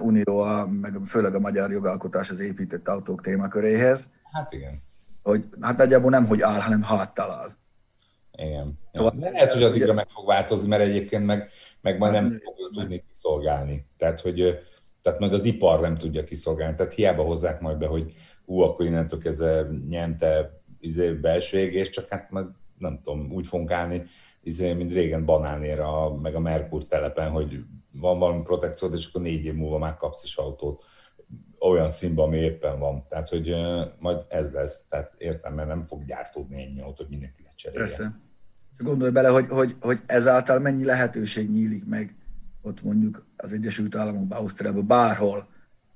Speaker 3: Unió, meg főleg a magyar jogalkotás az épített autók témaköréhez.
Speaker 4: Hát igen.
Speaker 3: Hogy, hát nagyjából nem, hogy áll, hanem háttal áll.
Speaker 4: Igen. Szóval ja, lehet, hogy addigra meg fog változni, mert egyébként meg, meg majd nem fog tudni kiszolgálni. Tehát, hogy tehát majd az ipar nem tudja kiszolgálni. Tehát hiába hozzák majd be, hogy ú, akkor innentől kezdve nyente izé, belső égés, csak hát majd nem tudom, úgy fogunk állni, izé, mint régen banánéra, meg a Merkur telepen, hogy van valami protekció, és akkor négy év múlva már kapsz is autót olyan színben, ami éppen van. Tehát, hogy uh, majd ez lesz. Tehát értem, mert nem fog gyártódni ennyi autót, hogy mindenki lecserélje.
Speaker 3: Persze. Gondolj bele, hogy, hogy, hogy ezáltal mennyi lehetőség nyílik meg ott mondjuk az Egyesült Államokban, Ausztriában, bárhol,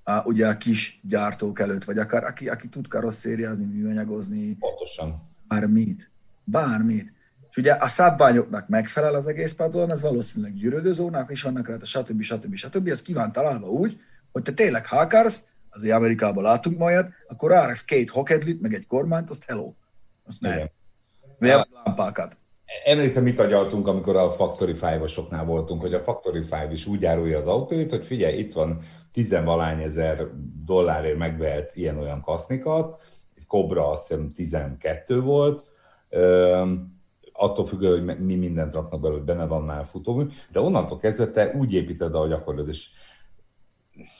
Speaker 3: a, ugye a kis gyártók előtt, vagy akár aki, aki tud karosszériázni, műanyagozni.
Speaker 4: Pontosan.
Speaker 3: Bármit. Bármit. És ugye a szabványoknak megfelel az egész padlón, az valószínűleg gyűrődőzónák is vannak rajta, stb. stb. stb. Ez ki van találva úgy, hogy te tényleg ha akarsz, azért Amerikában látunk majd, akkor ráraksz két hokedlit, meg egy kormányt, azt hello. Azt meg. lámpákat.
Speaker 4: Emlékszem, mit agyaltunk, amikor a Factory 5-osoknál voltunk, hogy a Factory 5 is úgy árulja az autóit, hogy figyelj, itt van tizenvalány ezer dollárért megvehetsz ilyen-olyan kasznikat, egy Cobra azt hiszem 12 volt, attól függő, hogy mi mindent raknak belőle, benne van már futómű, de onnantól kezdve te úgy építed, ahogy akarod, és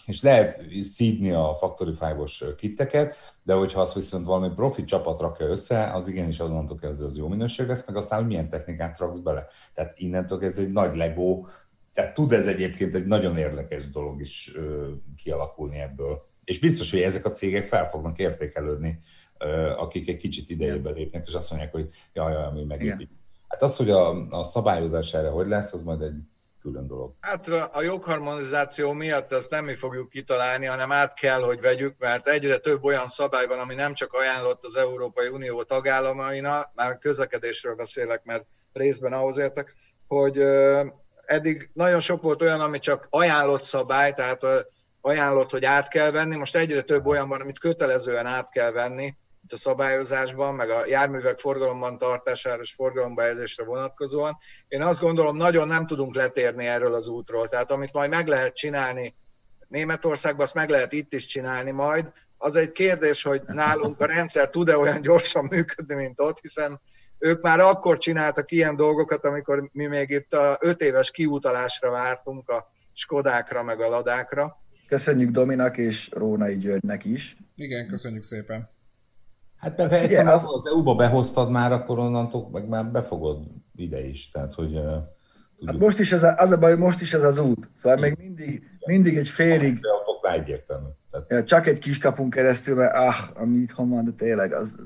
Speaker 4: és lehet szídni a Factory 5-os kitteket, de hogyha azt viszont valami profi csapat rakja össze, az igenis onnantól kezdve az jó minőség lesz, meg aztán, hogy milyen technikát raksz bele. Tehát innentől ez egy nagy Lego, tehát tud ez egyébként egy nagyon érdekes dolog is ö, kialakulni ebből. És biztos, hogy ezek a cégek fel fognak értékelődni, ö, akik egy kicsit idejébe lépnek, és azt mondják, hogy jaj, jaj, mi megépít. Hát az, hogy a, a szabályozás erre hogy lesz, az majd egy külön dolog.
Speaker 2: Hát a jogharmonizáció miatt ezt nem mi fogjuk kitalálni, hanem át kell, hogy vegyük, mert egyre több olyan szabály van, ami nem csak ajánlott az Európai Unió tagállamainak, már közlekedésről beszélek, mert részben ahhoz értek, hogy eddig nagyon sok volt olyan, ami csak ajánlott szabály, tehát ajánlott, hogy át kell venni, most egyre több olyan van, amit kötelezően át kell venni, itt a szabályozásban, meg a járművek forgalomban tartására és forgalomba helyezésre vonatkozóan. Én azt gondolom, nagyon nem tudunk letérni erről az útról. Tehát amit majd meg lehet csinálni Németországban, azt meg lehet itt is csinálni majd. Az egy kérdés, hogy nálunk a rendszer tud-e olyan gyorsan működni, mint ott, hiszen ők már akkor csináltak ilyen dolgokat, amikor mi még itt a öt éves kiutalásra vártunk a Skodákra, meg a Ladákra.
Speaker 3: Köszönjük Dominak és Rónai Györgynek is.
Speaker 1: Igen, köszönjük szépen.
Speaker 4: Hát mert hát, ha az... az EU-ba behoztad már, akkor onnantól meg már befogod ide is. Tehát, hogy, uh,
Speaker 3: hát most is ez a, az a baj, most is ez az út. Szóval még mindig, mindig egy félig...
Speaker 4: A egyértelmű.
Speaker 3: Tehát... Csak egy kis kapunk keresztül, mert ah, ami itthon van, de tényleg az...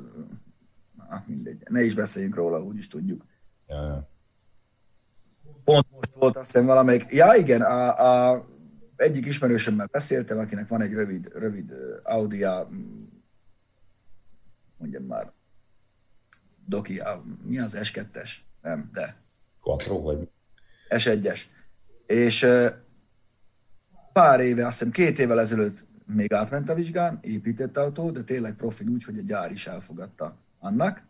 Speaker 3: Ah, mindegy. Ne is beszéljünk róla, úgyis tudjuk.
Speaker 4: Ja, ja.
Speaker 3: Pont most volt azt hiszem valamelyik... Ja igen, a, a egyik ismerősömmel beszéltem, akinek van egy rövid, rövid Audi mondjam már, Doki, a, mi az S2-es? Nem, de.
Speaker 4: Quattro vagy?
Speaker 3: S1-es. És pár éve, azt hiszem két évvel ezelőtt még átment a vizsgán, épített autó, de tényleg profin úgy, hogy a gyár is elfogadta annak.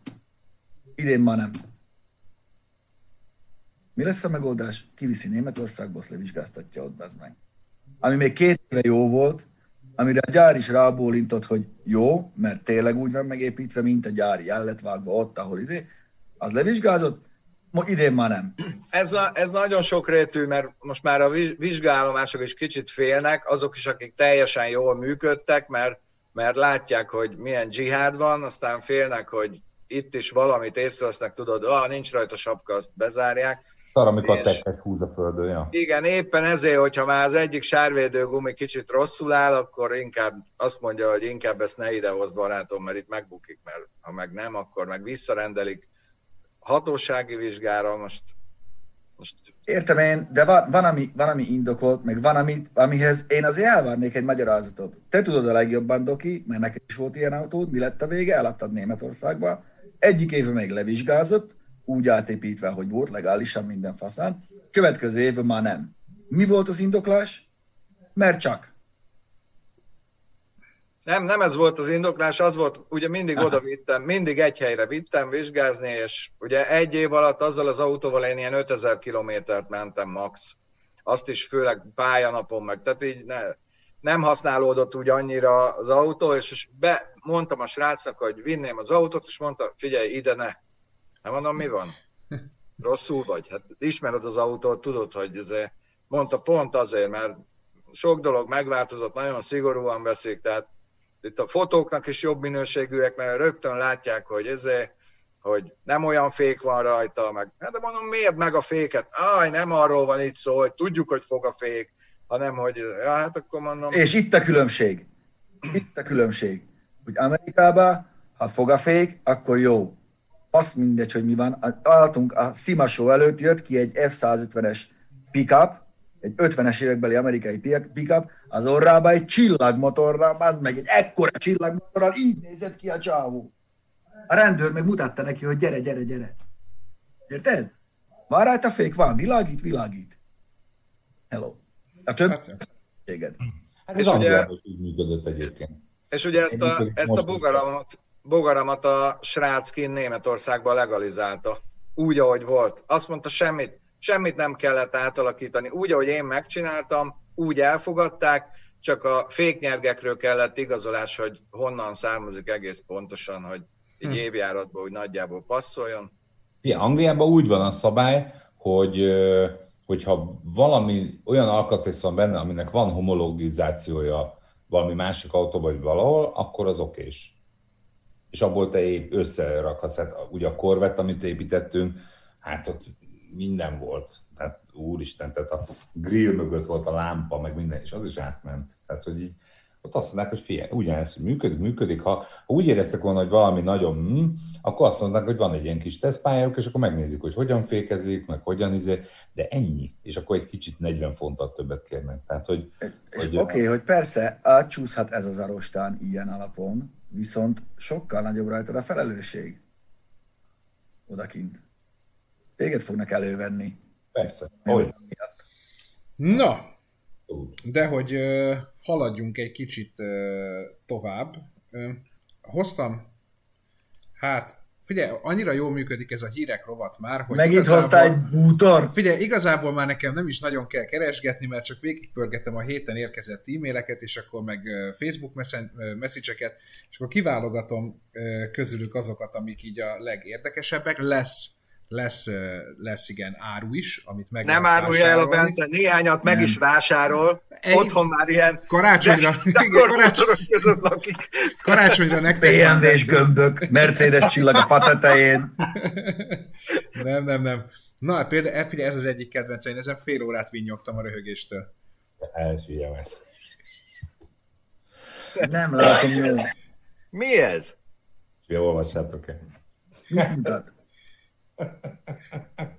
Speaker 3: Idén már nem. Mi lesz a megoldás? Kiviszi Németországba, azt levizsgáztatja ott, bezd meg. Ami még két éve jó volt, amire a gyár is rábólintott, hogy jó, mert tényleg úgy van megépítve, mint a gyári el lett ott, ahol izé, az levizsgázott, idén már nem.
Speaker 2: Ez, ez nagyon sokrétű, mert most már a vizsgálomások is kicsit félnek, azok is, akik teljesen jól működtek, mert, mert látják, hogy milyen dzsihád van, aztán félnek, hogy itt is valamit észrevesznek, tudod, ah, nincs rajta sapka, azt bezárják.
Speaker 4: Szar, amikor és... a húz a földön, ja.
Speaker 2: Igen, éppen ezért, hogyha már az egyik sárvédő gumi kicsit rosszul áll, akkor inkább azt mondja, hogy inkább ezt ne idehozd, barátom, mert itt megbukik, mert ha meg nem, akkor meg visszarendelik hatósági vizsgára, most
Speaker 3: Most... Értem én, de van, van, ami, van, ami indokolt, meg van, ami, amihez én azért elvárnék egy magyarázatot. Te tudod a legjobban, Doki, mert neked is volt ilyen autód, mi lett a vége, eladtad Németországba, egyik éve még levizsgázott, úgy átépítve, hogy volt legálisan minden faszán, következő évben már nem. Mi volt az indoklás? Mert csak.
Speaker 2: Nem, nem ez volt az indoklás, az volt, ugye mindig Aha. oda vittem, mindig egy helyre vittem vizsgázni, és ugye egy év alatt azzal az autóval én ilyen 5000 kilométert mentem max. Azt is főleg pályanapon meg, tehát így ne, nem használódott úgy annyira az autó, és be, mondtam a srácnak, hogy vinném az autót, és mondta, figyelj, ide ne. Nem mondom, mi van? Rosszul vagy? Hát ismered az autót, tudod, hogy ez mondta pont azért, mert sok dolog megváltozott, nagyon szigorúan veszik, tehát itt a fotóknak is jobb minőségűek, mert rögtön látják, hogy ez hogy nem olyan fék van rajta, meg, hát de mondom, miért meg a féket? Aj, nem arról van itt szó, hogy tudjuk, hogy fog a fék, hanem, hogy, ja, hát akkor mondom...
Speaker 3: És itt a különbség. Itt a különbség. Hogy Amerikában, ha fog a fék, akkor jó. Azt mindegy, hogy mi van. Álltunk a Sima Show előtt, jött ki egy F-150-es pickup, egy 50-es évekbeli amerikai pickup, az orrába egy csillagmotorral, az meg egy ekkora csillagmotorral, így nézett ki a csávó. A rendőr meg mutatta neki, hogy gyere, gyere, gyere. Érted? Van rajta fék, van, világít, világít. Hello. A több hát,
Speaker 4: hát ez ugye, így működött egyébként.
Speaker 2: És ugye ezt a, ezt a bogaramat, bogaramat a srác kint Németországban legalizálta. Úgy, ahogy volt. Azt mondta, semmit, semmit nem kellett átalakítani. Úgy, ahogy én megcsináltam, úgy elfogadták, csak a féknyergekről kellett igazolás, hogy honnan származik egész pontosan, hogy egy hm. évjáratban úgy nagyjából passzoljon.
Speaker 4: Igen, Angliában úgy van a szabály, hogy hogyha valami olyan alkatrész van benne, aminek van homologizációja valami másik autó vagy valahol, akkor az okés. És abból te épp összerakhatsz. Hát ugye a korvett, amit építettünk, hát ott minden volt. Tehát úristen, tehát a grill mögött volt a lámpa, meg minden, és az is átment. Tehát, hogy így, ott azt mondták, hogy figyelj, ugyanez, hogy működik, működik. Ha, ha úgy éreztek volna, hogy valami nagyon, hm, akkor azt mondták, hogy van egy ilyen kis tesztpályájuk, és akkor megnézik, hogy hogyan fékezik, meg hogyan izé, de ennyi. És akkor egy kicsit 40 fontot többet kérnek. Tehát, hogy,
Speaker 3: hogy Oké, okay, hogy persze átcsúszhat ez az arostán ilyen alapon, viszont sokkal nagyobb rajta a felelősség odakint. Téged fognak elővenni.
Speaker 4: Persze. Hogy?
Speaker 1: Na, de hogy uh, haladjunk egy kicsit uh, tovább. Uh, hoztam, hát Figyelj, annyira jól működik ez a hírek rovat már, hogy
Speaker 3: Megint igazából, hoztál egy bútor?
Speaker 1: Figyelj, igazából már nekem nem is nagyon kell keresgetni, mert csak végigpörgetem a héten érkezett e-maileket, és akkor meg Facebook message-eket, és akkor kiválogatom közülük azokat, amik így a legérdekesebbek. Lesz lesz, lesz igen áru is, amit meg
Speaker 2: Nem árulja el a Bence, néhányat meg nem. is vásárol, Egy... otthon már ilyen
Speaker 1: karácsonyra, de, igen, karácsony...
Speaker 2: lakik.
Speaker 1: Karácsonyra nektek
Speaker 3: BMW-s gömbök, Mercedes csillag a fatetején.
Speaker 1: nem, nem, nem. Na, például, eh, figyelj, ez az egyik kedvenc, én ezen fél órát vinyogtam a röhögéstől.
Speaker 4: Ez figyelj
Speaker 3: Nem látom jól.
Speaker 2: Mi ez?
Speaker 4: Jó, olvassátok-e?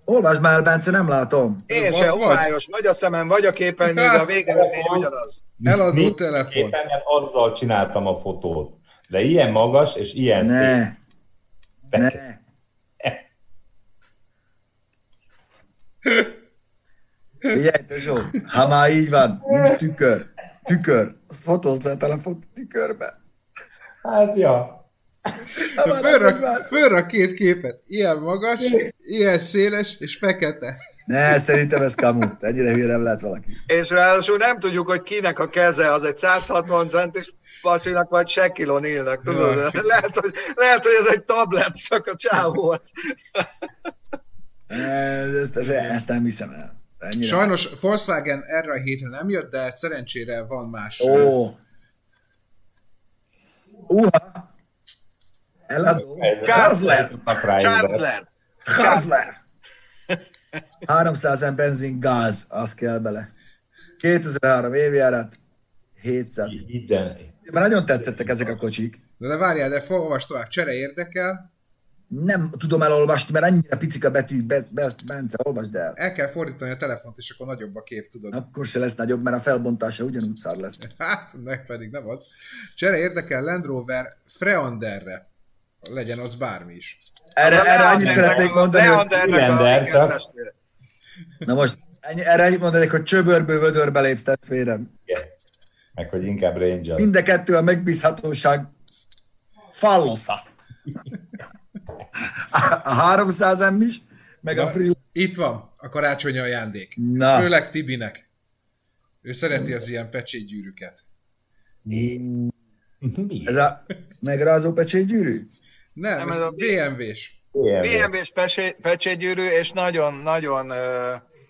Speaker 3: Olvasd már, Bence, nem látom.
Speaker 2: Én se, homályos, vagy a szemem, vagy a képernyőn, de a végeredmény ugyanaz.
Speaker 1: Eladó telefon.
Speaker 4: Képernyőn azzal csináltam a fotót. De ilyen magas, és ilyen
Speaker 3: ne. szép. Ne. Figyelj, tesó, ha már így van, nincs tükör, tükör, fotózd le a telefont tükörbe.
Speaker 4: Hát, ja.
Speaker 1: Fölrak, fölrak két képet. Ilyen magas, ilyen széles és fekete.
Speaker 3: Ne, szerintem ez kamut. Ennyire hülye nem lehet valaki.
Speaker 2: És ráadásul nem tudjuk, hogy kinek a keze az egy 160 centis pasinak vagy Sekilon írnak, tudod? Ja. Lehet, hogy, lehet, hogy ez egy tablet, csak a csávó az.
Speaker 3: ezt, ezt nem hiszem el.
Speaker 1: Ennyire Sajnos Volkswagen erre a hétre nem jött, de szerencsére van más.
Speaker 3: Ó. Uha. Eladó. Chancellor.
Speaker 2: Chancellor.
Speaker 3: Chancellor. 300 benzin gáz, az kell bele. 2003 évjárat, 700.
Speaker 4: Ide.
Speaker 3: Már nagyon tetszettek ezek a kocsik.
Speaker 1: De, de várjál, de olvasd tovább, csere érdekel.
Speaker 3: nem tudom elolvasni, mert annyira picik a betű, Be, Be, Bence, olvasd el.
Speaker 1: El kell fordítani a telefont, és akkor nagyobb a kép, tudod.
Speaker 3: Akkor se lesz nagyobb, mert a felbontása ugyanúgy szar lesz.
Speaker 1: Hát, meg pedig nem az. Csere érdekel Land Rover Freanderre. Legyen az bármi is.
Speaker 3: Erre, erre annyit szeretnék mondani, hogy...
Speaker 4: Leander, csak.
Speaker 3: Na most ennyi, erre annyit mondanék, hogy csöbörből vödörbe lépsz testvérem.
Speaker 4: Igen. Meg hogy inkább Ranger.
Speaker 3: Mind a kettő a megbízhatóság fallosza. A 300 m is, meg a
Speaker 1: Na,
Speaker 3: free...
Speaker 1: Itt van a karácsonyi ajándék.
Speaker 3: Na.
Speaker 1: Főleg Tibinek. Ő szereti az ilyen pecsétgyűrűket.
Speaker 4: Mi?
Speaker 3: Ez a megrázó pecsétgyűrű?
Speaker 1: Nem,
Speaker 2: Nem,
Speaker 1: ez
Speaker 2: ez
Speaker 1: a BMW-s.
Speaker 2: BMW-s pecsétgyűrű, és nagyon-nagyon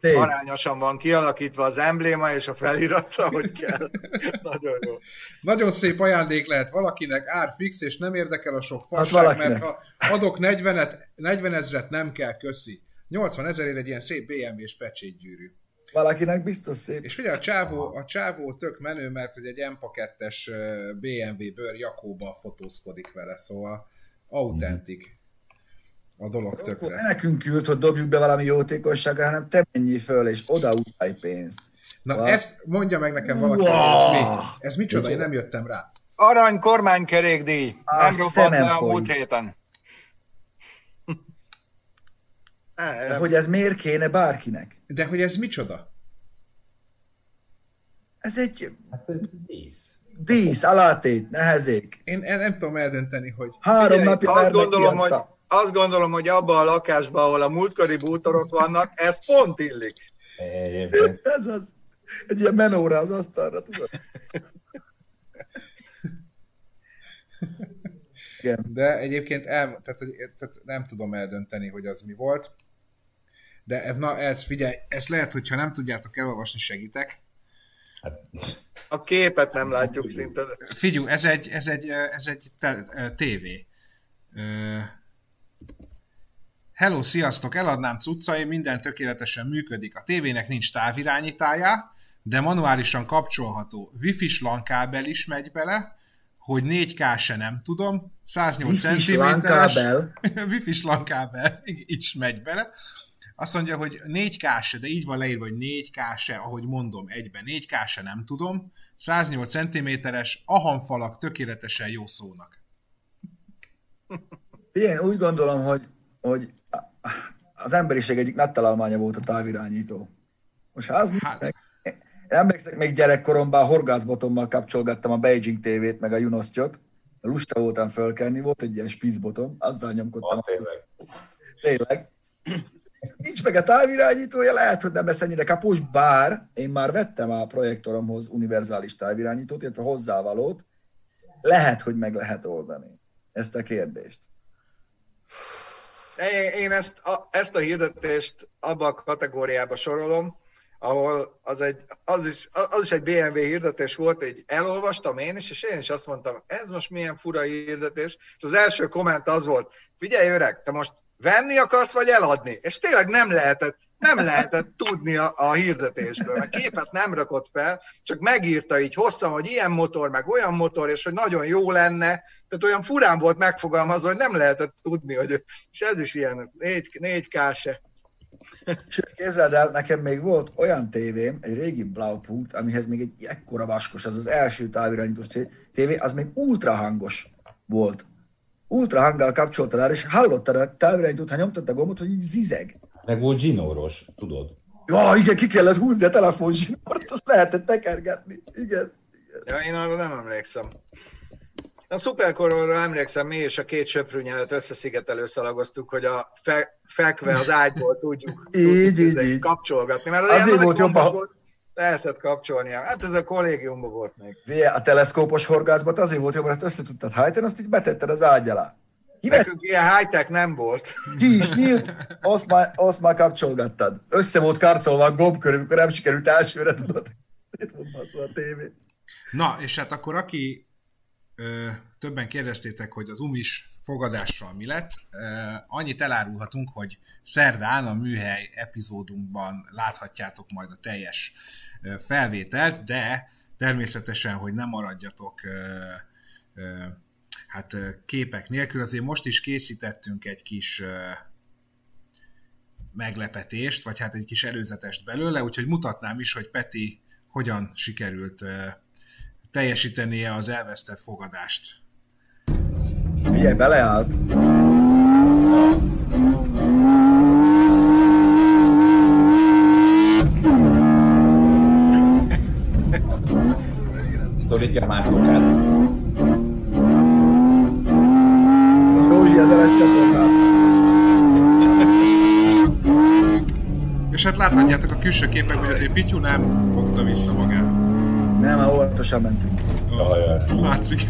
Speaker 3: Tényleg.
Speaker 2: arányosan van kialakítva az embléma és a felirata, hogy kell. nagyon jó.
Speaker 1: Nagyon szép ajándék lehet valakinek, ár fix, és nem érdekel a sok fasság,
Speaker 3: valakinek.
Speaker 1: mert ha adok 40-et, 40 ezret, nem kell, köszi. 80 ezerért egy ilyen szép BMW-s pecsétgyűrű.
Speaker 3: Valakinek biztos szép.
Speaker 1: És figyelj, a csávó, a csávó tök menő, mert hogy egy M2-es BMW bőr Jakóba fotózkodik vele, szóval autentik a dolog
Speaker 3: Akkor ne
Speaker 1: tökre.
Speaker 3: nekünk küld, hogy dobjuk be valami jótékonyságra, hanem te menjél föl, és oda utálj pénzt.
Speaker 1: Na
Speaker 3: Wow.
Speaker 1: ezt mondja meg nekem valaki, ez mi? Ez micsoda? Én nem jöttem rá.
Speaker 2: Arany kormánykerékdíj.
Speaker 3: A
Speaker 2: Nem le a múlt héten.
Speaker 3: De hogy ez miért kéne bárkinek?
Speaker 1: De hogy ez micsoda?
Speaker 3: Ez egy
Speaker 4: Hát ez dísz.
Speaker 3: Dísz, alátét, nehezék.
Speaker 1: Én nem tudom eldönteni, hogy
Speaker 3: Három
Speaker 2: Figyelj,
Speaker 3: napja
Speaker 2: azt gondolom, hogy, azt gondolom, hogy abban a lakásban, ahol a múltkori bútorok vannak, ez pont illik.
Speaker 3: Ez az. Egy ilyen menóra az asztalra, tudod? Igen.
Speaker 1: De egyébként el, tehát, hogy, tehát nem tudom eldönteni, hogy az mi volt. De ez, na ez, figyelj, ezt lehet, hogyha nem tudjátok elolvasni, segítek.
Speaker 4: Hát,
Speaker 2: A képet nem látjuk szinte.
Speaker 1: Figyelj, ez egy, ez egy, ez egy tévé. Hello, sziasztok! Eladnám cuccaim, minden tökéletesen működik. A tévének nincs távirányítája, de manuálisan kapcsolható. Wi-Fi-s LAN kábel is megy bele, hogy 4K se nem tudom, 108
Speaker 3: Wifi-s
Speaker 1: cm-es
Speaker 3: LAN-kábel.
Speaker 1: Wi-Fi-s LAN kábel is megy bele. Azt mondja, hogy 4K se, de így van leírva, hogy 4K se, ahogy mondom, egyben 4K se nem tudom, 108 cm-es, ahanfalak tökéletesen jó szónak.
Speaker 3: Én úgy gondolom, hogy, hogy az emberiség egyik nagy találmánya volt a távirányító. Most ha az
Speaker 1: Hát.
Speaker 3: meg, én emlékszek, még gyerekkoromban a horgászbotommal kapcsolgattam a Beijing TV-t, meg a Junosztyot. Lusta voltam fölkelni, volt egy ilyen spicbotom, azzal nyomkodtam.
Speaker 4: van tényleg.
Speaker 3: Tényleg. Nincs meg a távirányítója, lehet, hogy nem lesz ennyire kapós, bár én már vettem a projektoromhoz univerzális távirányítót, illetve hozzávalót. Lehet, hogy meg lehet oldani ezt a kérdést.
Speaker 2: Én, én ezt, a, ezt a hirdetést abba a kategóriába sorolom, ahol az, egy, az, is, az is egy BMW hirdetés volt, így elolvastam én is, és én is azt mondtam, ez most milyen fura hirdetés, és az első komment az volt, figyelj öreg, te most venni akarsz, vagy eladni? És tényleg nem lehetett, nem lehetett tudni a, a hirdetésből, mert képet nem rakott fel, csak megírta így hosszan, hogy ilyen motor, meg olyan motor, és hogy nagyon jó lenne, tehát olyan furán volt megfogalmazva, hogy nem lehetett tudni, hogy és ez is ilyen 4, 4K se.
Speaker 3: Sőt, képzeld el, nekem még volt olyan tévém, egy régi Blaupunkt, amihez még egy ekkora vaskos, az az első távirányítós tévé, az még ultra hangos volt. Ultra hanggal kapcsoltad rá, és hallottad a távirányítót, ha nyomtad a gombot, hogy így zizeg.
Speaker 4: Meg volt zsinóros, tudod?
Speaker 3: Ja, igen, ki kellett húzni a telefonzsinort, azt lehetett tekergetni. Igen.
Speaker 2: Ja, én arra nem emlékszem. A szuperkororra emlékszem, mi és a két söprűnyelet összeszigetelő szalagoztuk, hogy a fe, fekve az ágyból tudjuk,
Speaker 3: Így,
Speaker 2: tudjuk
Speaker 3: így, így.
Speaker 2: kapcsolgatni. Mert
Speaker 3: Azért
Speaker 2: ilyen
Speaker 3: volt jobb
Speaker 2: Volt, lehetett kapcsolni. Hát ez a kollégiumban volt még.
Speaker 3: Ugye, A teleszkópos horgászbat azért volt jobb, mert ezt össze tudtad hajtani, azt így betetted az ágy alá. Kivett
Speaker 2: Nekünk ilyen high-tech nem volt.
Speaker 3: ki is nyílt, azt már, azt már kapcsolgattad. Össze volt karcolva a gomb körül, amikor nem sikerült elsőre, tudod. A tévé.
Speaker 1: Na, és hát akkor aki ö, többen kérdeztétek, hogy az umis fogadással mi lett, ö, annyit elárulhatunk, hogy szerdán a műhely epizódunkban láthatjátok majd a teljes felvételt, de természetesen, hogy nem maradjatok hát képek nélkül. Azért most is készítettünk egy kis meglepetést, vagy hát egy kis előzetest belőle, úgyhogy mutatnám is, hogy Peti hogyan sikerült teljesítenie az elvesztett fogadást.
Speaker 3: Figyelj, beleállt.
Speaker 4: Már fokát.
Speaker 3: Józsi ezeres csatornát.
Speaker 1: És hát láthatjátok a külső képek, hogy azért Pityu nem fogta vissza magát.
Speaker 3: Nem, már óvatosan mentünk.
Speaker 4: Jaj,
Speaker 1: Látszik.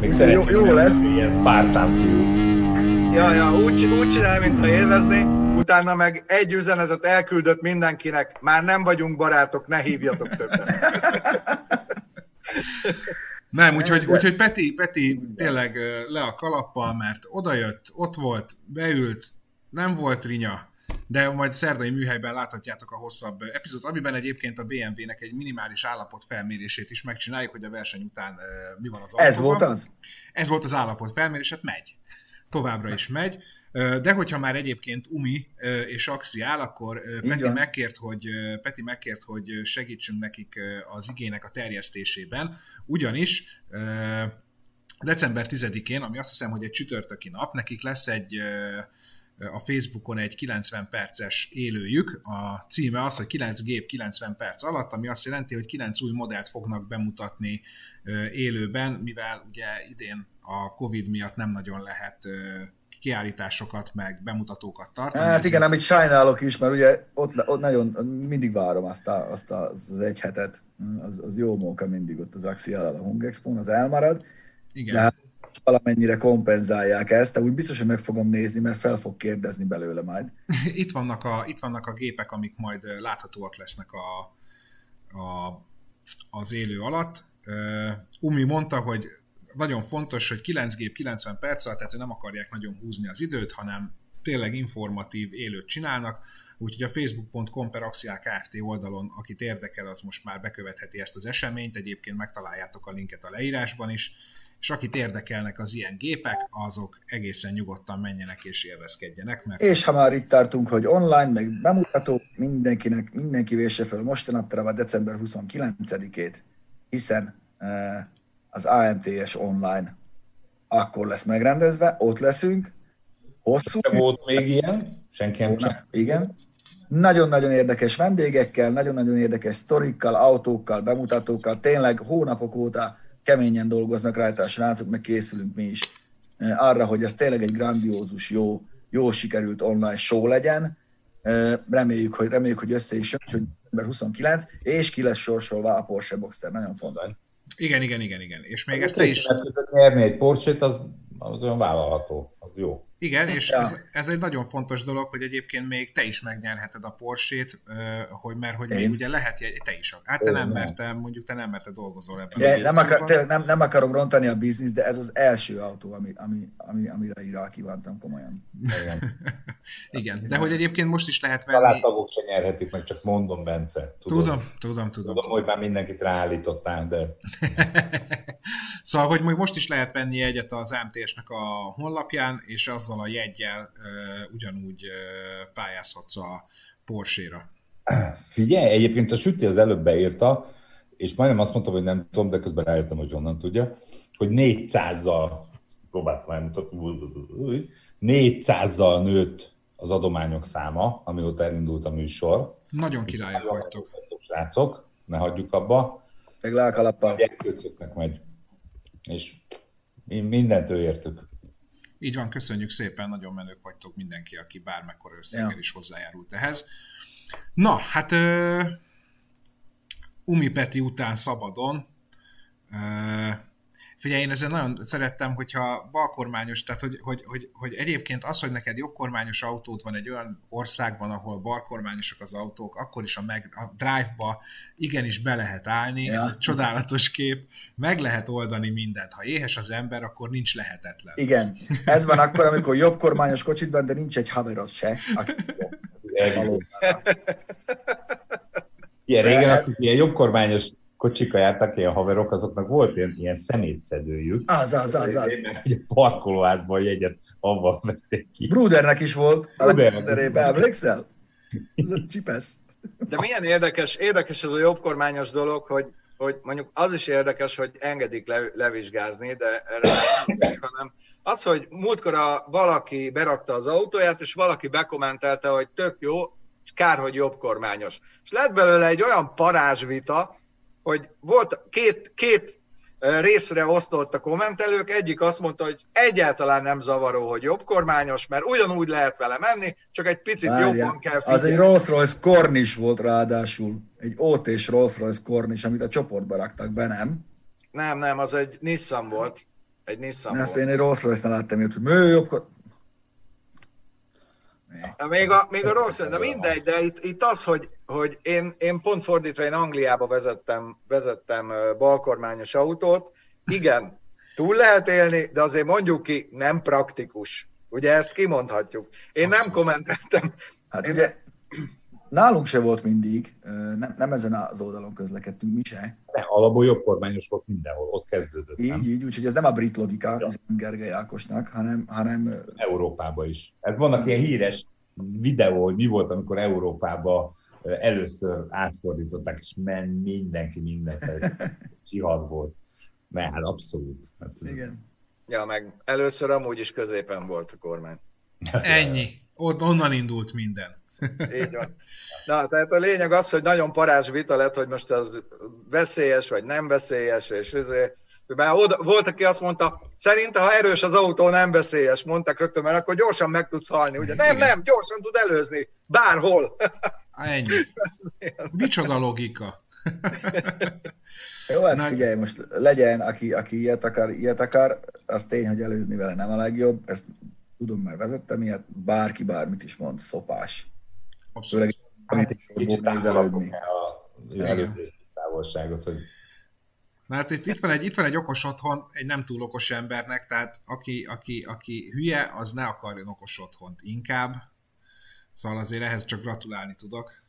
Speaker 4: Még
Speaker 3: jó
Speaker 4: hogy
Speaker 3: lesz.
Speaker 4: Ilyen pártán fiú.
Speaker 2: Ja, ja, úgy, úgy csinál, mintha élvezni, utána meg egy üzenetet elküldött mindenkinek, már nem vagyunk barátok, ne hívjatok többet.
Speaker 1: Nem, úgyhogy, úgyhogy Peti, Peti tényleg le a kalappal, mert odajött, ott volt, beült, nem volt rinya, de majd szerdai műhelyben láthatjátok a hosszabb epizód, amiben egyébként a BMW-nek egy minimális állapot felmérését is megcsináljuk, hogy a verseny után mi van az
Speaker 3: Ez
Speaker 1: autóban.
Speaker 3: volt az?
Speaker 1: Ez volt az állapot felmérés, hát megy. Továbbra is megy. De hogyha már egyébként Umi és Axi áll, akkor Peti megkért, hogy, Peti megkért, hogy segítsünk nekik az igének a terjesztésében, ugyanis december 10-én, ami azt hiszem, hogy egy csütörtöki nap, nekik lesz egy a Facebookon egy 90 perces élőjük. A címe az, hogy 9 gép 90 perc alatt, ami azt jelenti, hogy 9 új modellt fognak bemutatni élőben, mivel ugye idén a Covid miatt nem nagyon lehet kiállításokat, meg bemutatókat tartani.
Speaker 3: Hát igen, amit sajnálok is, mert ugye ott, ott nagyon, mindig várom azt, a, azt az egy hetet, az, az jó móka mindig ott az Axial a Hung Expo-n, az elmarad,
Speaker 1: igen.
Speaker 3: de hát valamennyire kompenzálják ezt, de úgy biztos, hogy meg fogom nézni, mert fel fog kérdezni belőle majd.
Speaker 1: itt, vannak a, itt vannak a gépek, amik majd láthatóak lesznek a, a, az élő alatt. Umi mondta, hogy nagyon fontos, hogy 9 gép 90 perc alatt, tehát nem akarják nagyon húzni az időt, hanem tényleg informatív élőt csinálnak, úgyhogy a facebook.com per Axial Kft. oldalon, akit érdekel, az most már bekövetheti ezt az eseményt, egyébként megtaláljátok a linket a leírásban is, és akit érdekelnek az ilyen gépek, azok egészen nyugodtan menjenek és élvezkedjenek, mert
Speaker 3: És ha már itt tartunk, hogy online, meg bemutató, mindenkinek, mindenki vésse föl mostanapra a december 29-ét, hiszen eh, az ANTS online akkor lesz megrendezve, ott leszünk, hosszú,
Speaker 4: Nem volt még ilyen, senki nem csak.
Speaker 3: igen, nagyon-nagyon érdekes vendégekkel, nagyon-nagyon érdekes sztorikkal, autókkal, bemutatókkal, tényleg hónapok óta keményen dolgoznak rajta a srácok, meg készülünk mi is eh, arra, hogy ez tényleg egy grandiózus, jó, jó sikerült online show legyen. Eh, Reméljük, hogy, reméljük, hogy össze is jön, hogy ember 29, és ki lesz sorsolva a Porsche Boxster, nagyon fontos.
Speaker 1: Igen, igen, igen, igen. És még ezt te is,
Speaker 4: Nyerni egy Porsche-t, az, az olyan vállalható, az jó.
Speaker 1: Igen, és
Speaker 3: Ja.
Speaker 1: ez, ez, egy nagyon fontos dolog, hogy egyébként még te is megnyerheted a Porsét, hogy mert hogy még ugye lehet, jegy- te is. Hát te nem,
Speaker 4: nem.
Speaker 1: mert te, mondjuk te nem, mert te dolgozol ebben.
Speaker 3: De
Speaker 1: a
Speaker 3: nem, akar, tényleg nem, nem akarom rontani a bizniszt, de ez az első autó, ami, ami, ami, amire így kívántam komolyan.
Speaker 4: Igen.
Speaker 1: Igen, de hogy egyébként most is lehet venni.
Speaker 4: Családtagok se nyerhetik meg, csak mondom, Bence. Tudod,
Speaker 1: Tudom, tudom, tudom.
Speaker 4: Tudom, hogy már mindenkit ráállítottál, de
Speaker 1: szóval, hogy most is lehet venni egyet az MTS-nek a honlapján, és azzal a jegyel ugyanúgy pályázhatsz a Porsche-ra.
Speaker 4: Figyelj, egyébként a süti az előbb beírta, és majdnem azt mondtam, hogy nem tudom, de közben rájöttem, hogy honnan tudja, hogy 400-zal, próbáltam elmutatni, 400-zal nőtt az adományok száma, amióta elindult a műsor.
Speaker 1: Nagyon királyak
Speaker 4: Nagyon
Speaker 1: vagytok.
Speaker 4: srácok, ne hagyjuk abba.
Speaker 3: Meg lelkalappal.
Speaker 4: Gyerkőcöknek megy. És mi mindent ő értük.
Speaker 1: Így van, köszönjük szépen, nagyon menők vagytok mindenki, aki bármekkor összeggel
Speaker 3: Ja.
Speaker 1: is hozzájárult ehhez. Na, hát uh, Umi Peti után szabadon. Uh, figyelj, én ezzel nagyon szerettem, hogyha balkormányos, tehát hogy, hogy, hogy, hogy egyébként az, hogy neked jobbkormányos autód van egy olyan országban, ahol balkormányosak az autók, akkor is a, meg, a drive-ba igenis be lehet állni,
Speaker 3: Ja.
Speaker 1: ez egy csodálatos kép, meg lehet oldani mindent. Ha éhes az ember, akkor nincs lehetetlen.
Speaker 3: Igen, ez van akkor, amikor jobb kormányos kocsid van, de nincs egy haverod se. Aki...
Speaker 4: Ilyen régen, akik ilyen jobbkormányos kocsika jártak ilyen haverok, azoknak volt ilyen, ilyen szemétszedőjük.
Speaker 3: Az, az, az, az.
Speaker 4: Hogy a parkolóházban jegyet abban vették ki.
Speaker 3: Brudernek is volt.
Speaker 4: Brudernek.
Speaker 3: Emlékszel? Ez a csipesz.
Speaker 2: De milyen érdekes, érdekes ez a jobbkormányos dolog, hogy, hogy mondjuk az is érdekes, hogy engedik le, levizsgázni, de erre nem hanem az, hogy múltkor a, valaki berakta az autóját, és valaki bekommentelte, hogy tök jó, és kár, hogy jobbkormányos. És lett belőle egy olyan parázsvita, hogy volt két, két részre osztott a kommentelők, egyik azt mondta, hogy egyáltalán nem zavaró, hogy jobbkormányos, mert ugyanúgy lehet vele menni, csak egy picit
Speaker 3: Várjál,
Speaker 2: jobban kell figyelni.
Speaker 3: Az egy Rolls-Royce Cornish volt ráadásul. Egy OT-s Rolls-Royce Cornish, amit a csoportba raktak be, nem?
Speaker 2: Nem, nem, az egy Nissan volt. Egy Nissan
Speaker 3: Ezt
Speaker 2: volt.
Speaker 3: én egy Rolls-Royce-nál láttam, hogy jobb,
Speaker 2: De Még a, még a rossz, de mindegy, de itt, itt az, hogy, hogy én, én pont fordítva, én Angliába vezettem, vezettem balkormányos autót. Igen, túl lehet élni, de azért mondjuk ki, nem praktikus. Ugye ezt kimondhatjuk. Én nem kommenteltem.
Speaker 3: Hát ugye nálunk se volt mindig, nem, nem ezen az oldalon közlekedtünk mi se.
Speaker 4: De alapból jobb kormányos volt mindenhol, ott kezdődött, nem?
Speaker 3: Így, így, úgyhogy ez nem a brit logika, nem Gergely Ákosnak, hanem, hanem ö,
Speaker 4: Európában is. Hát vannak ilyen híres videó, hogy mi volt, amikor Európába először átfordították, és men mindenki mindent. Csihad volt. Mert hát abszolút. Hát ez-
Speaker 3: igen.
Speaker 2: Ja, meg először amúgy is középen volt a kormány.
Speaker 1: Ennyi. Ott, onnan indult minden.
Speaker 2: Így van. Na, tehát a lényeg az, hogy nagyon parázs vita lett, hogy most az veszélyes, vagy nem veszélyes, és ezért már oda, volt, aki azt mondta, szerinte, ha erős az autó, nem veszélyes, mondták rögtön, mert akkor gyorsan meg tudsz halni. Ugye? Nem, nem, gyorsan tud előzni. Bárhol.
Speaker 1: Ennyi. Micsoda logika.
Speaker 3: Jó, hát
Speaker 1: Na-
Speaker 3: figyelj, most legyen, aki, aki ilyet akar, ilyet akar, az tény, hogy előzni vele nem a legjobb, ezt tudom, mert vezettem ilyet, bárki bármit is mond, szopás.
Speaker 1: Abszolút.
Speaker 3: Főleg,
Speaker 4: Hát kicsit kell a távolságot, hogy
Speaker 1: Na hát itt, itt, van egy, itt van egy okos otthon egy nem túl okos embernek, tehát aki, aki, aki hülye, az ne akarjon okos otthont inkább. Szóval azért ehhez csak gratulálni tudok.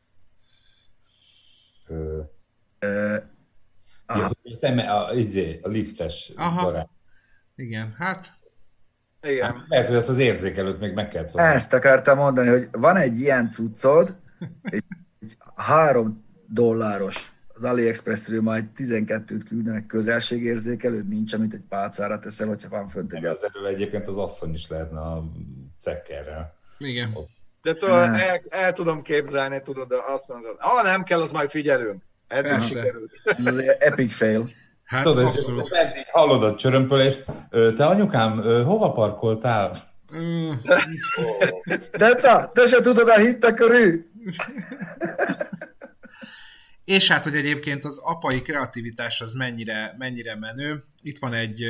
Speaker 4: ö,
Speaker 3: Ö,
Speaker 4: ja, a, a, izé, a liftes
Speaker 1: Aha.
Speaker 4: barát.
Speaker 1: Igen, hát
Speaker 2: Igen.
Speaker 4: Hát, lehet, hogy ezt az érzékelőt még meg kellett volna.
Speaker 3: Ezt akartam mondani, hogy van egy ilyen cuccod, egy, egy három dolláros az AliExpressről majd 12-t küldenek közelségérzékelőd, nincs, amit egy pálcára teszel, hogyha van fönt egy
Speaker 4: az elő egyébként az asszony is lehetne a cekkerrel.
Speaker 1: igen.
Speaker 2: De tudod, el, el, tudom képzelni, tudod, de azt mondod, ha nem kell, az majd figyelünk. Eddig
Speaker 1: Persze.
Speaker 2: sikerült.
Speaker 3: Ez az epic fail.
Speaker 1: Hát
Speaker 4: Tudod, és,
Speaker 1: abszolút.
Speaker 4: és így hallod a csörömpölést, te anyukám, hova parkoltál?
Speaker 1: Mm,
Speaker 3: Deca, te se tudod a hitte körül?
Speaker 1: És hát, hogy egyébként az apai kreativitás az mennyire, mennyire menő. Itt van egy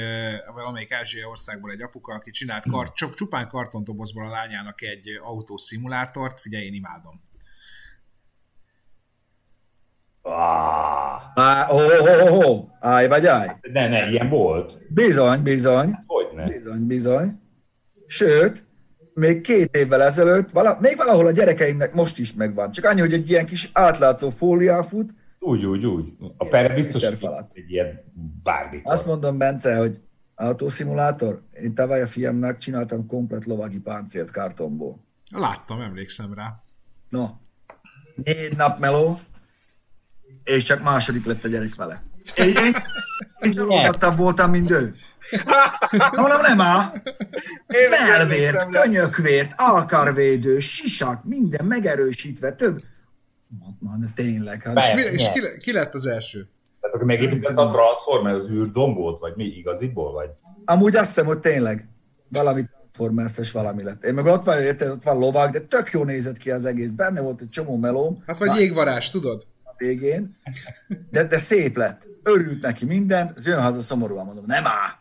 Speaker 1: valamelyik ázsiai országból egy apuka, aki csinált kar, csak csupán kartontobozból a lányának egy autószimulátort. Figyelj, én imádom.
Speaker 4: Ah,
Speaker 3: ó, ó, ó, ó, állj vagy állj.
Speaker 4: ne, ne, ilyen volt.
Speaker 3: Bizony, bizony,
Speaker 4: Hogyne?
Speaker 3: bizony, bizony. Sőt, még két évvel ezelőtt, vala, még valahol a gyerekeimnek most is megvan. Csak annyi, hogy egy ilyen kis átlátszó fólián fut.
Speaker 4: Úgy, úgy, úgy. A pere biztos, egy ilyen bármikor.
Speaker 3: Azt mondom, Bence, hogy autószimulátor, én tavaly a fiamnak csináltam komplet lovagi páncélt kartonból.
Speaker 1: Láttam, emlékszem rá.
Speaker 3: No, négy nap meló, és csak második lett a gyerek vele. Én, én, csalódottabb voltam, mint ő. Mondom, nem áll.
Speaker 2: Rá.
Speaker 3: könyökvért, alkarvédő, sisak, minden megerősítve, több. Na, de tényleg. Hát,
Speaker 4: Be-
Speaker 1: Mi, és ki, ki lett az első?
Speaker 4: Tehát akkor megépített a Transformer az űrdombót, vagy mi igaziból, vagy?
Speaker 3: amúgy azt hiszem, hogy tényleg valami Transformers-es valami lett. Én meg ott van, érted, ott van lovag, de tök jó nézett ki az egész. Benne volt egy csomó melóm
Speaker 1: Hát vagy jégvarás, tudod?
Speaker 3: a végén, de, de szép lett. Örült neki minden, az jön haza szomorúan mondom, nem áll.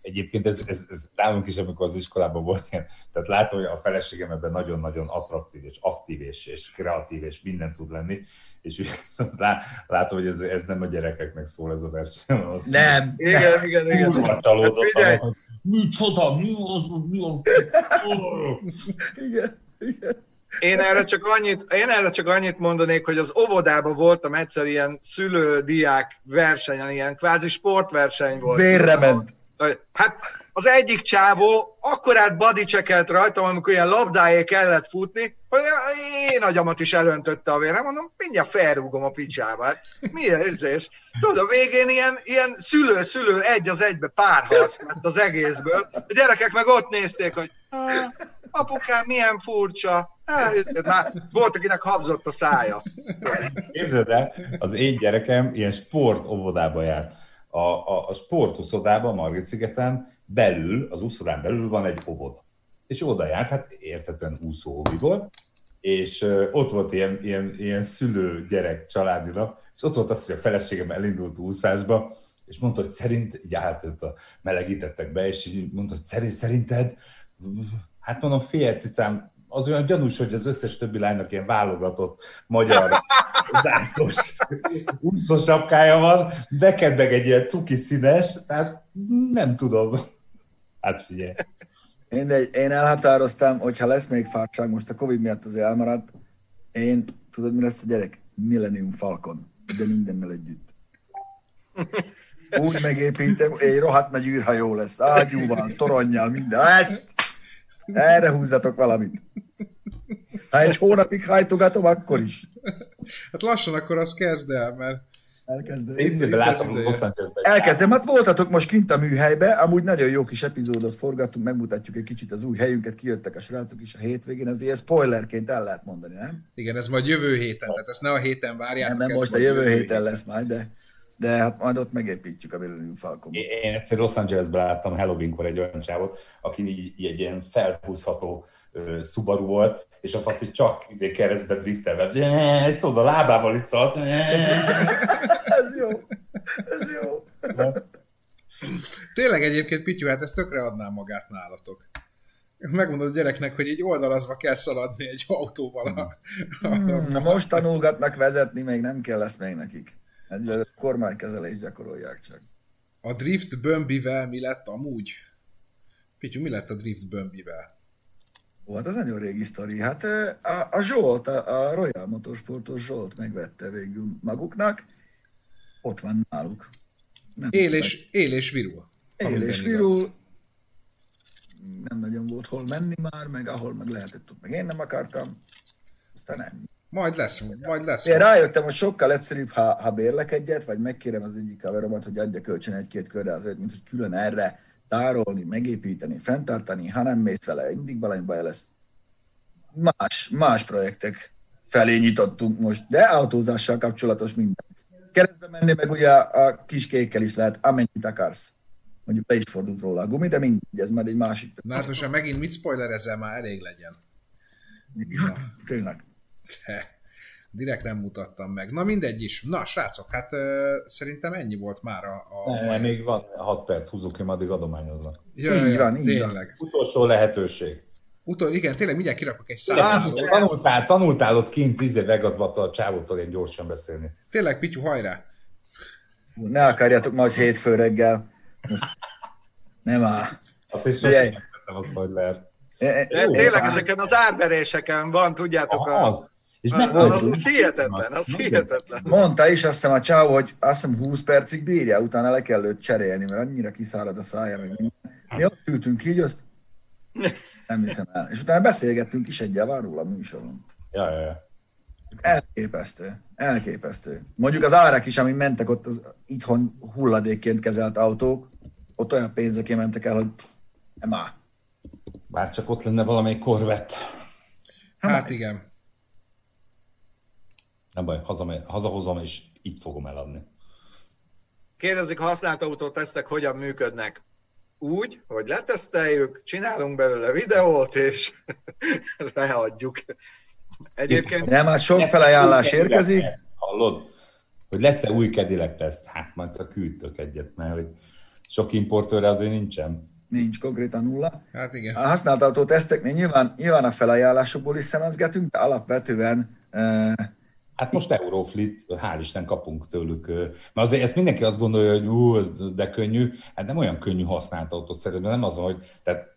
Speaker 4: Egyébként ez, ez, ez nálunk is, amikor az iskolában volt ilyen, tehát látom, hogy a feleségem ebben nagyon-nagyon attraktív, és aktív, és, és kreatív, és minden tud lenni, és lá, látom, hogy ez, ez nem a gyerekeknek szól ez a verseny. az,
Speaker 3: Nem.
Speaker 2: Igen, igen, igen.
Speaker 4: Kurva.
Speaker 2: Hát figyelj.
Speaker 4: hogy Mi csoda, mi az, mi az.
Speaker 3: Igen, igen.
Speaker 2: Én erre, csak annyit, én erre csak annyit mondanék, hogy az óvodában voltam egyszer ilyen szülő-diák versenyen, ilyen kvázi sportverseny volt.
Speaker 3: Vérre ment.
Speaker 2: Hát az egyik csávó akkorát bodycheckelt rajtam, amikor ilyen labdáé kellett futni, hogy én agyamat is elöntötte a vérem, mondom, mindjárt felrúgom a picsába. Hát, mi ez? És tudod, a végén ilyen, ilyen szülő-szülő egy az egybe párharc lett az egészből. A gyerekek meg ott nézték, hogy apukám, milyen furcsa. Hát, volt, akinek habzott a szája.
Speaker 4: Képzeld el, az én gyerekem ilyen sport óvodába járt. A, a, a sportuszodában, Margit szigeten belül, az úszodán belül van egy óvoda. És oda járt, hát értetően úszó volt, és ott volt ilyen, ilyen, ilyen szülő-gyerek családilag, és ott volt az, hogy a feleségem elindult úszásba, és mondta, hogy szerint, így állt a melegítettek be, és így mondta, hogy szerint, szerinted, hát mondom, fél cicám, az olyan gyanús, hogy az összes többi lánynak ilyen válogatott magyar zászlós úszós sapkája van, neked meg egy ilyen cuki színes, tehát nem tudom. Hát figyelj.
Speaker 3: Én, én elhatároztam, hogy ha lesz még fártság, most a Covid miatt azért elmaradt, én, tudod mi lesz a gyerek? Millennium Falcon, de mindennel együtt. Úgy megépítem, egy rohadt nagy űrhajó lesz, ágyúval, toronnyal, minden. Ezt! Erre húzzatok valamit. Ha egy hónapig hajtogatom, akkor is.
Speaker 1: Hát lassan akkor az kezd el, mert
Speaker 3: Elkezdem.
Speaker 4: Észében látom
Speaker 3: Elkezdem, hát voltatok most kint a műhelybe, amúgy nagyon jó kis epizódot forgattunk, megmutatjuk egy kicsit az új helyünket, kijöttek a srácok is a hétvégén, ez ilyen spoilerként el lehet mondani, nem?
Speaker 1: Igen, ez majd jövő héten, tehát ezt ne a héten várjátok.
Speaker 3: Nem, nem most a jövő héten lesz majd, de, de hát majd ott megépítjük a Millennium Falcon.
Speaker 4: Én egyszer Los Angelesben láttam Halloweenkor egy olyan csávot, aki így, így egy ilyen felhúzható uh, Subaru volt, és a faszi csak izé keresztbe driftelve, és tudod, a lábával itt szalt.
Speaker 3: ez jó, ez jó.
Speaker 1: Tényleg egyébként, Pityu, hát ezt tökre adnám magát nálatok. Megmondod a gyereknek, hogy így oldalazva kell szaladni egy autóval. A,
Speaker 3: hmm, most tanulgatnak vezetni, még nem kell lesz még nekik. Egy kormánykezelést gyakorolják csak.
Speaker 1: A Drift Bömbivel mi lett amúgy? Pityu, mi lett a Drift Bömbivel?
Speaker 3: Volt, az nagyon régi sztori. Hát a, a Zsolt, a, a Royal Motorsportos Zsolt megvette végül maguknak, ott van náluk.
Speaker 1: Nem él, és, él és virul.
Speaker 3: Él és virul. Nem nagyon volt hol menni már, meg ahol meg lehetett, meg én nem akartam. Aztán nem.
Speaker 1: Majd lesz, majd lesz.
Speaker 3: Én rájöttem, hogy sokkal egyszerűbb, ha, ha bérlek egyet, vagy megkérem az egyik haveromat, hogy adja kölcsön egy-két körre azért, mint hogy külön erre tárolni, megépíteni, fenntartani, ha nem mész vele, mindig valami baj lesz. Más, más projektek felé nyitottunk most, de autózással kapcsolatos minden. Keresztbe menni meg ugye a kis kékkel is lehet, amennyit akarsz. Mondjuk le is fordult róla a gumi, de mindegy, ez már egy másik.
Speaker 1: Na hát most megint mit spoilerezel, már elég legyen.
Speaker 3: Ja, tényleg.
Speaker 1: Direkt nem mutattam meg. Na mindegy is. Na srácok, hát uh, szerintem ennyi volt már a... a
Speaker 4: ne, mai... még van 6 perc, húzok én, addig adományoznak.
Speaker 3: Ja, így van, így tényleg. van.
Speaker 4: Utolsó lehetőség.
Speaker 1: Utol, igen, tényleg mindjárt kirakok egy számot.
Speaker 4: Tanultál, tanultál ott kint tíz év a csávótól én gyorsan beszélni.
Speaker 1: Tényleg, Pityu, hajrá!
Speaker 3: Ne akarjátok majd hétfő reggel. Nem áll.
Speaker 4: Hát is sosem az, hogy lehet.
Speaker 2: Tényleg ezeken az árveréseken van, tudjátok, a, és meg az, az, az hihetetlen, az hihetetlen.
Speaker 3: Mondta is azt hiszem a csáv, hogy azt hiszem 20 percig bírja, utána le kell őt cserélni, mert annyira kiszárad a szája, meg minden. Mi ott ültünk így, azt nem hiszem el. És utána beszélgettünk is egyel róla a műsoron.
Speaker 4: Ja, ja, ja.
Speaker 3: Elképesztő. Elképesztő. Mondjuk az árak is, ami mentek ott az itthon hulladékként kezelt autók, ott olyan pénzek mentek el, hogy áll.
Speaker 4: Bár csak ott lenne valamelyik korvett.
Speaker 1: Hát, hát igen.
Speaker 4: Nem baj, hazamegy, hazahozom, és itt fogom eladni.
Speaker 2: Kérdezik, használt autó tesztek hogyan működnek. Úgy, hogy leteszteljük, csinálunk belőle videót, és leadjuk. Egyébként...
Speaker 3: Nem, hát sok felajánlás érkezik.
Speaker 4: Hallod? Hogy lesz-e új Cadillac teszt? Hát majd a küldtök egyet, mert hogy sok importőre azért nincsen.
Speaker 3: Nincs konkrétan nulla.
Speaker 1: Hát igen.
Speaker 3: A használt autó teszteknél nyilván, nyilván a felajánlásokból is szemezgetünk, de alapvetően eh,
Speaker 4: Hát most Euroflit, hál' Isten kapunk tőlük. Mert azért ezt mindenki azt gondolja, hogy ú, de könnyű. Hát nem olyan könnyű használt autót szerintem, nem azon, hogy tehát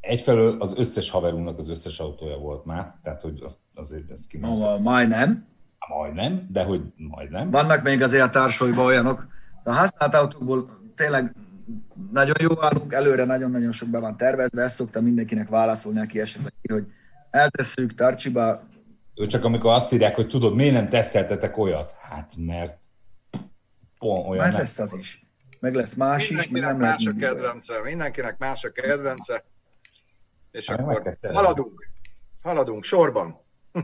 Speaker 4: egyfelől az összes haverunknak az összes autója volt már, tehát hogy az, azért ezt kimondom.
Speaker 3: No, majdnem.
Speaker 4: Majdnem, de hogy majdnem.
Speaker 3: Vannak még azért a társulóiban olyanok. A használt autókból tényleg nagyon jó állunk, előre nagyon-nagyon sok be van tervezve, ezt szoktam mindenkinek válaszolni, aki esetleg hogy eltesszük Tarcsiba.
Speaker 4: Ő csak amikor azt írják, hogy tudod, miért nem teszteltetek olyat? Hát mert
Speaker 3: pont olyan Már lesz az is. Meg lesz más
Speaker 2: is. Mindenkinek más a kedvence, mindenkinek más a kedvence. És hát akkor haladunk. Haladunk sorban.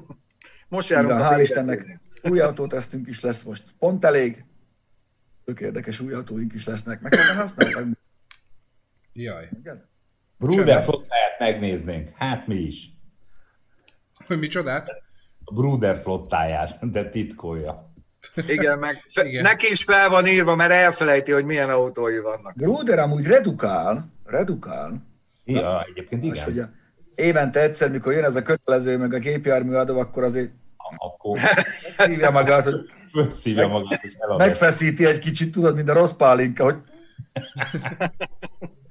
Speaker 2: Most járunk Igen,
Speaker 3: a Hál' Istennek új autótesztünk is lesz most. Pont elég. Tök érdekes új autóink is lesznek. Meg kell használtak.
Speaker 1: Jaj.
Speaker 4: Bruder flottáját megnéznénk. Hát mi is.
Speaker 1: Hogy micsodát?
Speaker 4: A Bruder flottáját, de titkolja.
Speaker 2: Igen, meg Igen. neki is fel van írva, mert elfelejti, hogy milyen autói vannak.
Speaker 3: Bruder amúgy redukál, redukál.
Speaker 4: Ja, egyébként igen. És, hogy
Speaker 3: évente egyszer, mikor jön ez a kötelező, meg a gépjármű adó, akkor azért akkor szívja magát, hogy
Speaker 4: szívja magát, és
Speaker 3: megfeszíti egy kicsit, tudod, mint a rossz pálinka, hogy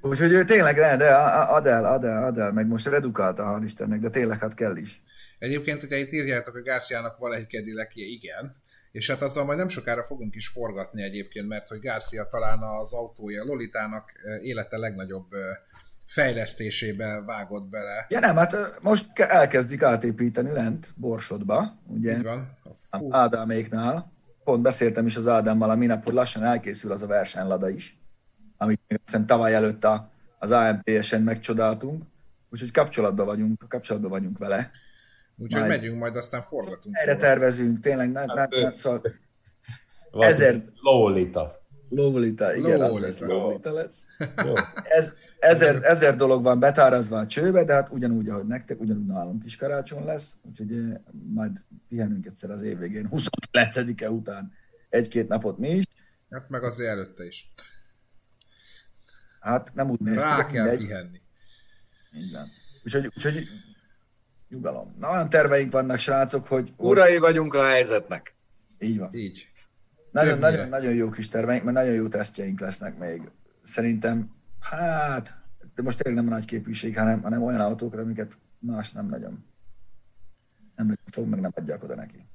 Speaker 3: Úgyhogy ő tényleg, de, de ad el, ad el, ad el, meg most redukálta, hál' Istennek, de tényleg hát kell is.
Speaker 1: Egyébként, hogyha itt írjátok, hogy Garciának van egy kedilekje, igen, és hát azzal majd nem sokára fogunk is forgatni egyébként, mert hogy Garcia talán az autója Lolitának élete legnagyobb fejlesztésébe vágott bele.
Speaker 3: Ja nem, hát most elkezdik átépíteni lent Borsodba, ugye? Így van. Fú. Ádáméknál. Pont beszéltem is az Ádámmal a minap, hogy lassan elkészül az a versenylada is, amit aztán tavaly előtt a, az AMTS-en megcsodáltunk, úgyhogy kapcsolatban vagyunk, kapcsolatban vagyunk vele.
Speaker 1: Úgyhogy majd, megyünk, majd aztán forgatunk.
Speaker 3: Erre tervezünk, tényleg. Ne, hát, ne, ne, szóval ezer...
Speaker 4: Lolita.
Speaker 3: Lolita, igen, Lolita. az lesz, Lolita lesz. Jó. Ez, ezer, ezer dolog van betárazva a csőbe, de hát ugyanúgy, ahogy nektek, ugyanúgy nálunk is karácsony lesz, úgyhogy majd pihenünk egyszer az év végén, 29-e után egy-két napot mi is.
Speaker 1: Hát meg azért előtte is.
Speaker 3: Hát nem úgy néz
Speaker 1: ki. Rá kell mindegy. pihenni.
Speaker 3: Minden. Úgyhogy, úgyhogy nyugalom. Na, olyan terveink vannak, srácok, hogy...
Speaker 2: Urai vagyunk a helyzetnek.
Speaker 3: Így van.
Speaker 1: Így.
Speaker 3: Nagyon, nagyon, nagyon jó kis terveink, mert nagyon jó tesztjeink lesznek még. Szerintem Hát, de most tényleg nem a nagy képűség, hanem, hanem olyan autókra, amiket más nem nagyon. Nem fog, meg nem adják oda neki.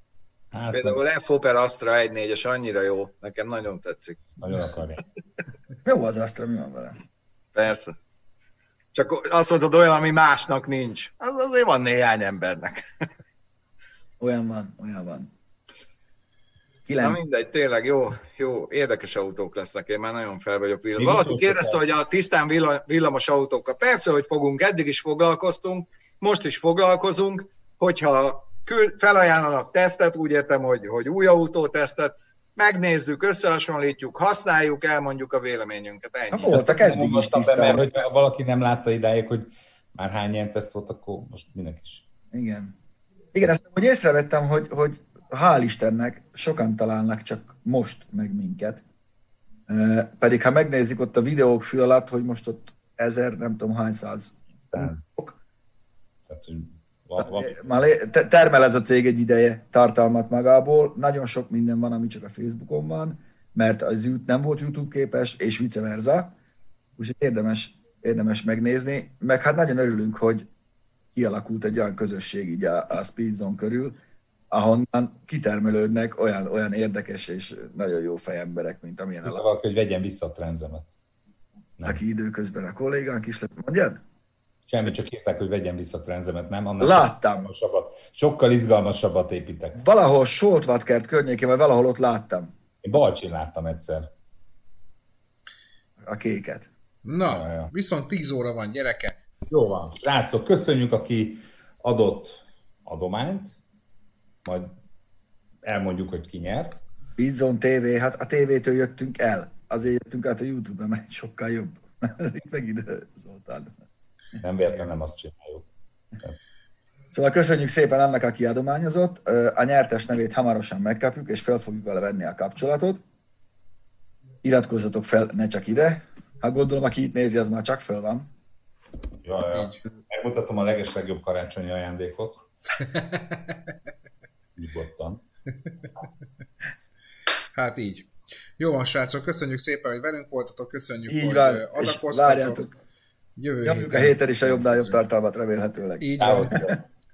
Speaker 2: Hát, Például F Opel Astra 1.4-es annyira jó, nekem nagyon tetszik.
Speaker 4: Nagyon akarja.
Speaker 3: jó az Astra, mi van vele?
Speaker 2: Persze. Csak azt mondod olyan, ami másnak nincs. Az azért van néhány embernek.
Speaker 3: olyan van, olyan van.
Speaker 2: 9. Na mindegy, tényleg jó, jó, érdekes autók lesznek, én már nagyon fel vagyok villamos. Valaki kérdezte, hogy a tisztán villamos autókkal. Persze, hogy fogunk, eddig is foglalkoztunk, most is foglalkozunk, hogyha felajánlanak tesztet, úgy értem, hogy, hogy új autótesztet, megnézzük, összehasonlítjuk, használjuk, elmondjuk a véleményünket. Ennyi.
Speaker 3: Ha voltak eddig is
Speaker 4: tisztán. Be, mert hogyha valaki nem látta idáig, hogy már hány ilyen teszt volt, akkor most mindenki is.
Speaker 3: Igen. Igen, ezt hogy észrevettem, hogy, hogy hál' Istennek sokan találnak csak most meg minket. Pedig ha megnézik ott a videók fül alatt, hogy most ott ezer, nem tudom hány száz. Tehát, már termel ez a cég egy ideje tartalmat magából. Nagyon sok minden van, ami csak a Facebookon van, mert az nem volt YouTube képes, és vice versa. Úgyhogy érdemes, érdemes megnézni. Meg hát nagyon örülünk, hogy kialakult egy olyan közösség így a, a Speedzone körül, ahonnan kitermelődnek olyan, olyan érdekes és nagyon jó fejemberek, mint amilyen
Speaker 4: a Valaki, hogy vegyen vissza a trenzemet.
Speaker 3: Nem. Aki időközben a kollégánk is lett, mondjad?
Speaker 4: Semmi, csak írták, hogy vegyen vissza a trenzemet, nem?
Speaker 3: Annak Láttam.
Speaker 4: Sokkal, sokkal izgalmasabbat építek.
Speaker 3: Valahol Soltvatkert környékén, vagy valahol ott láttam.
Speaker 4: Én Balcsin láttam egyszer.
Speaker 3: A kéket.
Speaker 1: Na, ja, ja. viszont 10 óra van, gyereke.
Speaker 4: Jó van. Srácok, köszönjük, aki adott adományt majd elmondjuk, hogy ki nyert.
Speaker 3: Bidzon TV, hát a tévétől jöttünk el. Azért jöttünk át a YouTube-ra, mert sokkal jobb. Itt meg ide, Zoltán.
Speaker 4: Nem véletlenül nem azt csináljuk.
Speaker 3: Szóval köszönjük szépen annak, aki adományozott. A nyertes nevét hamarosan megkapjuk, és fel fogjuk vele venni a kapcsolatot. Iratkozzatok fel, ne csak ide. Ha gondolom, aki itt nézi, az már csak fel van.
Speaker 4: Ja, ja. Megmutatom a legeslegjobb karácsonyi ajándékot. nyugodtan.
Speaker 1: hát így. Jó van, srácok, köszönjük szépen, hogy velünk voltatok, köszönjük,
Speaker 3: így
Speaker 1: hogy
Speaker 3: van, adakoztatok. Jövő Nyomjuk a héten is a jobbnál jobb tartalmat remélhetőleg.
Speaker 1: Így van.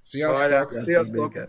Speaker 1: Sziasztok!
Speaker 2: Sziasztok!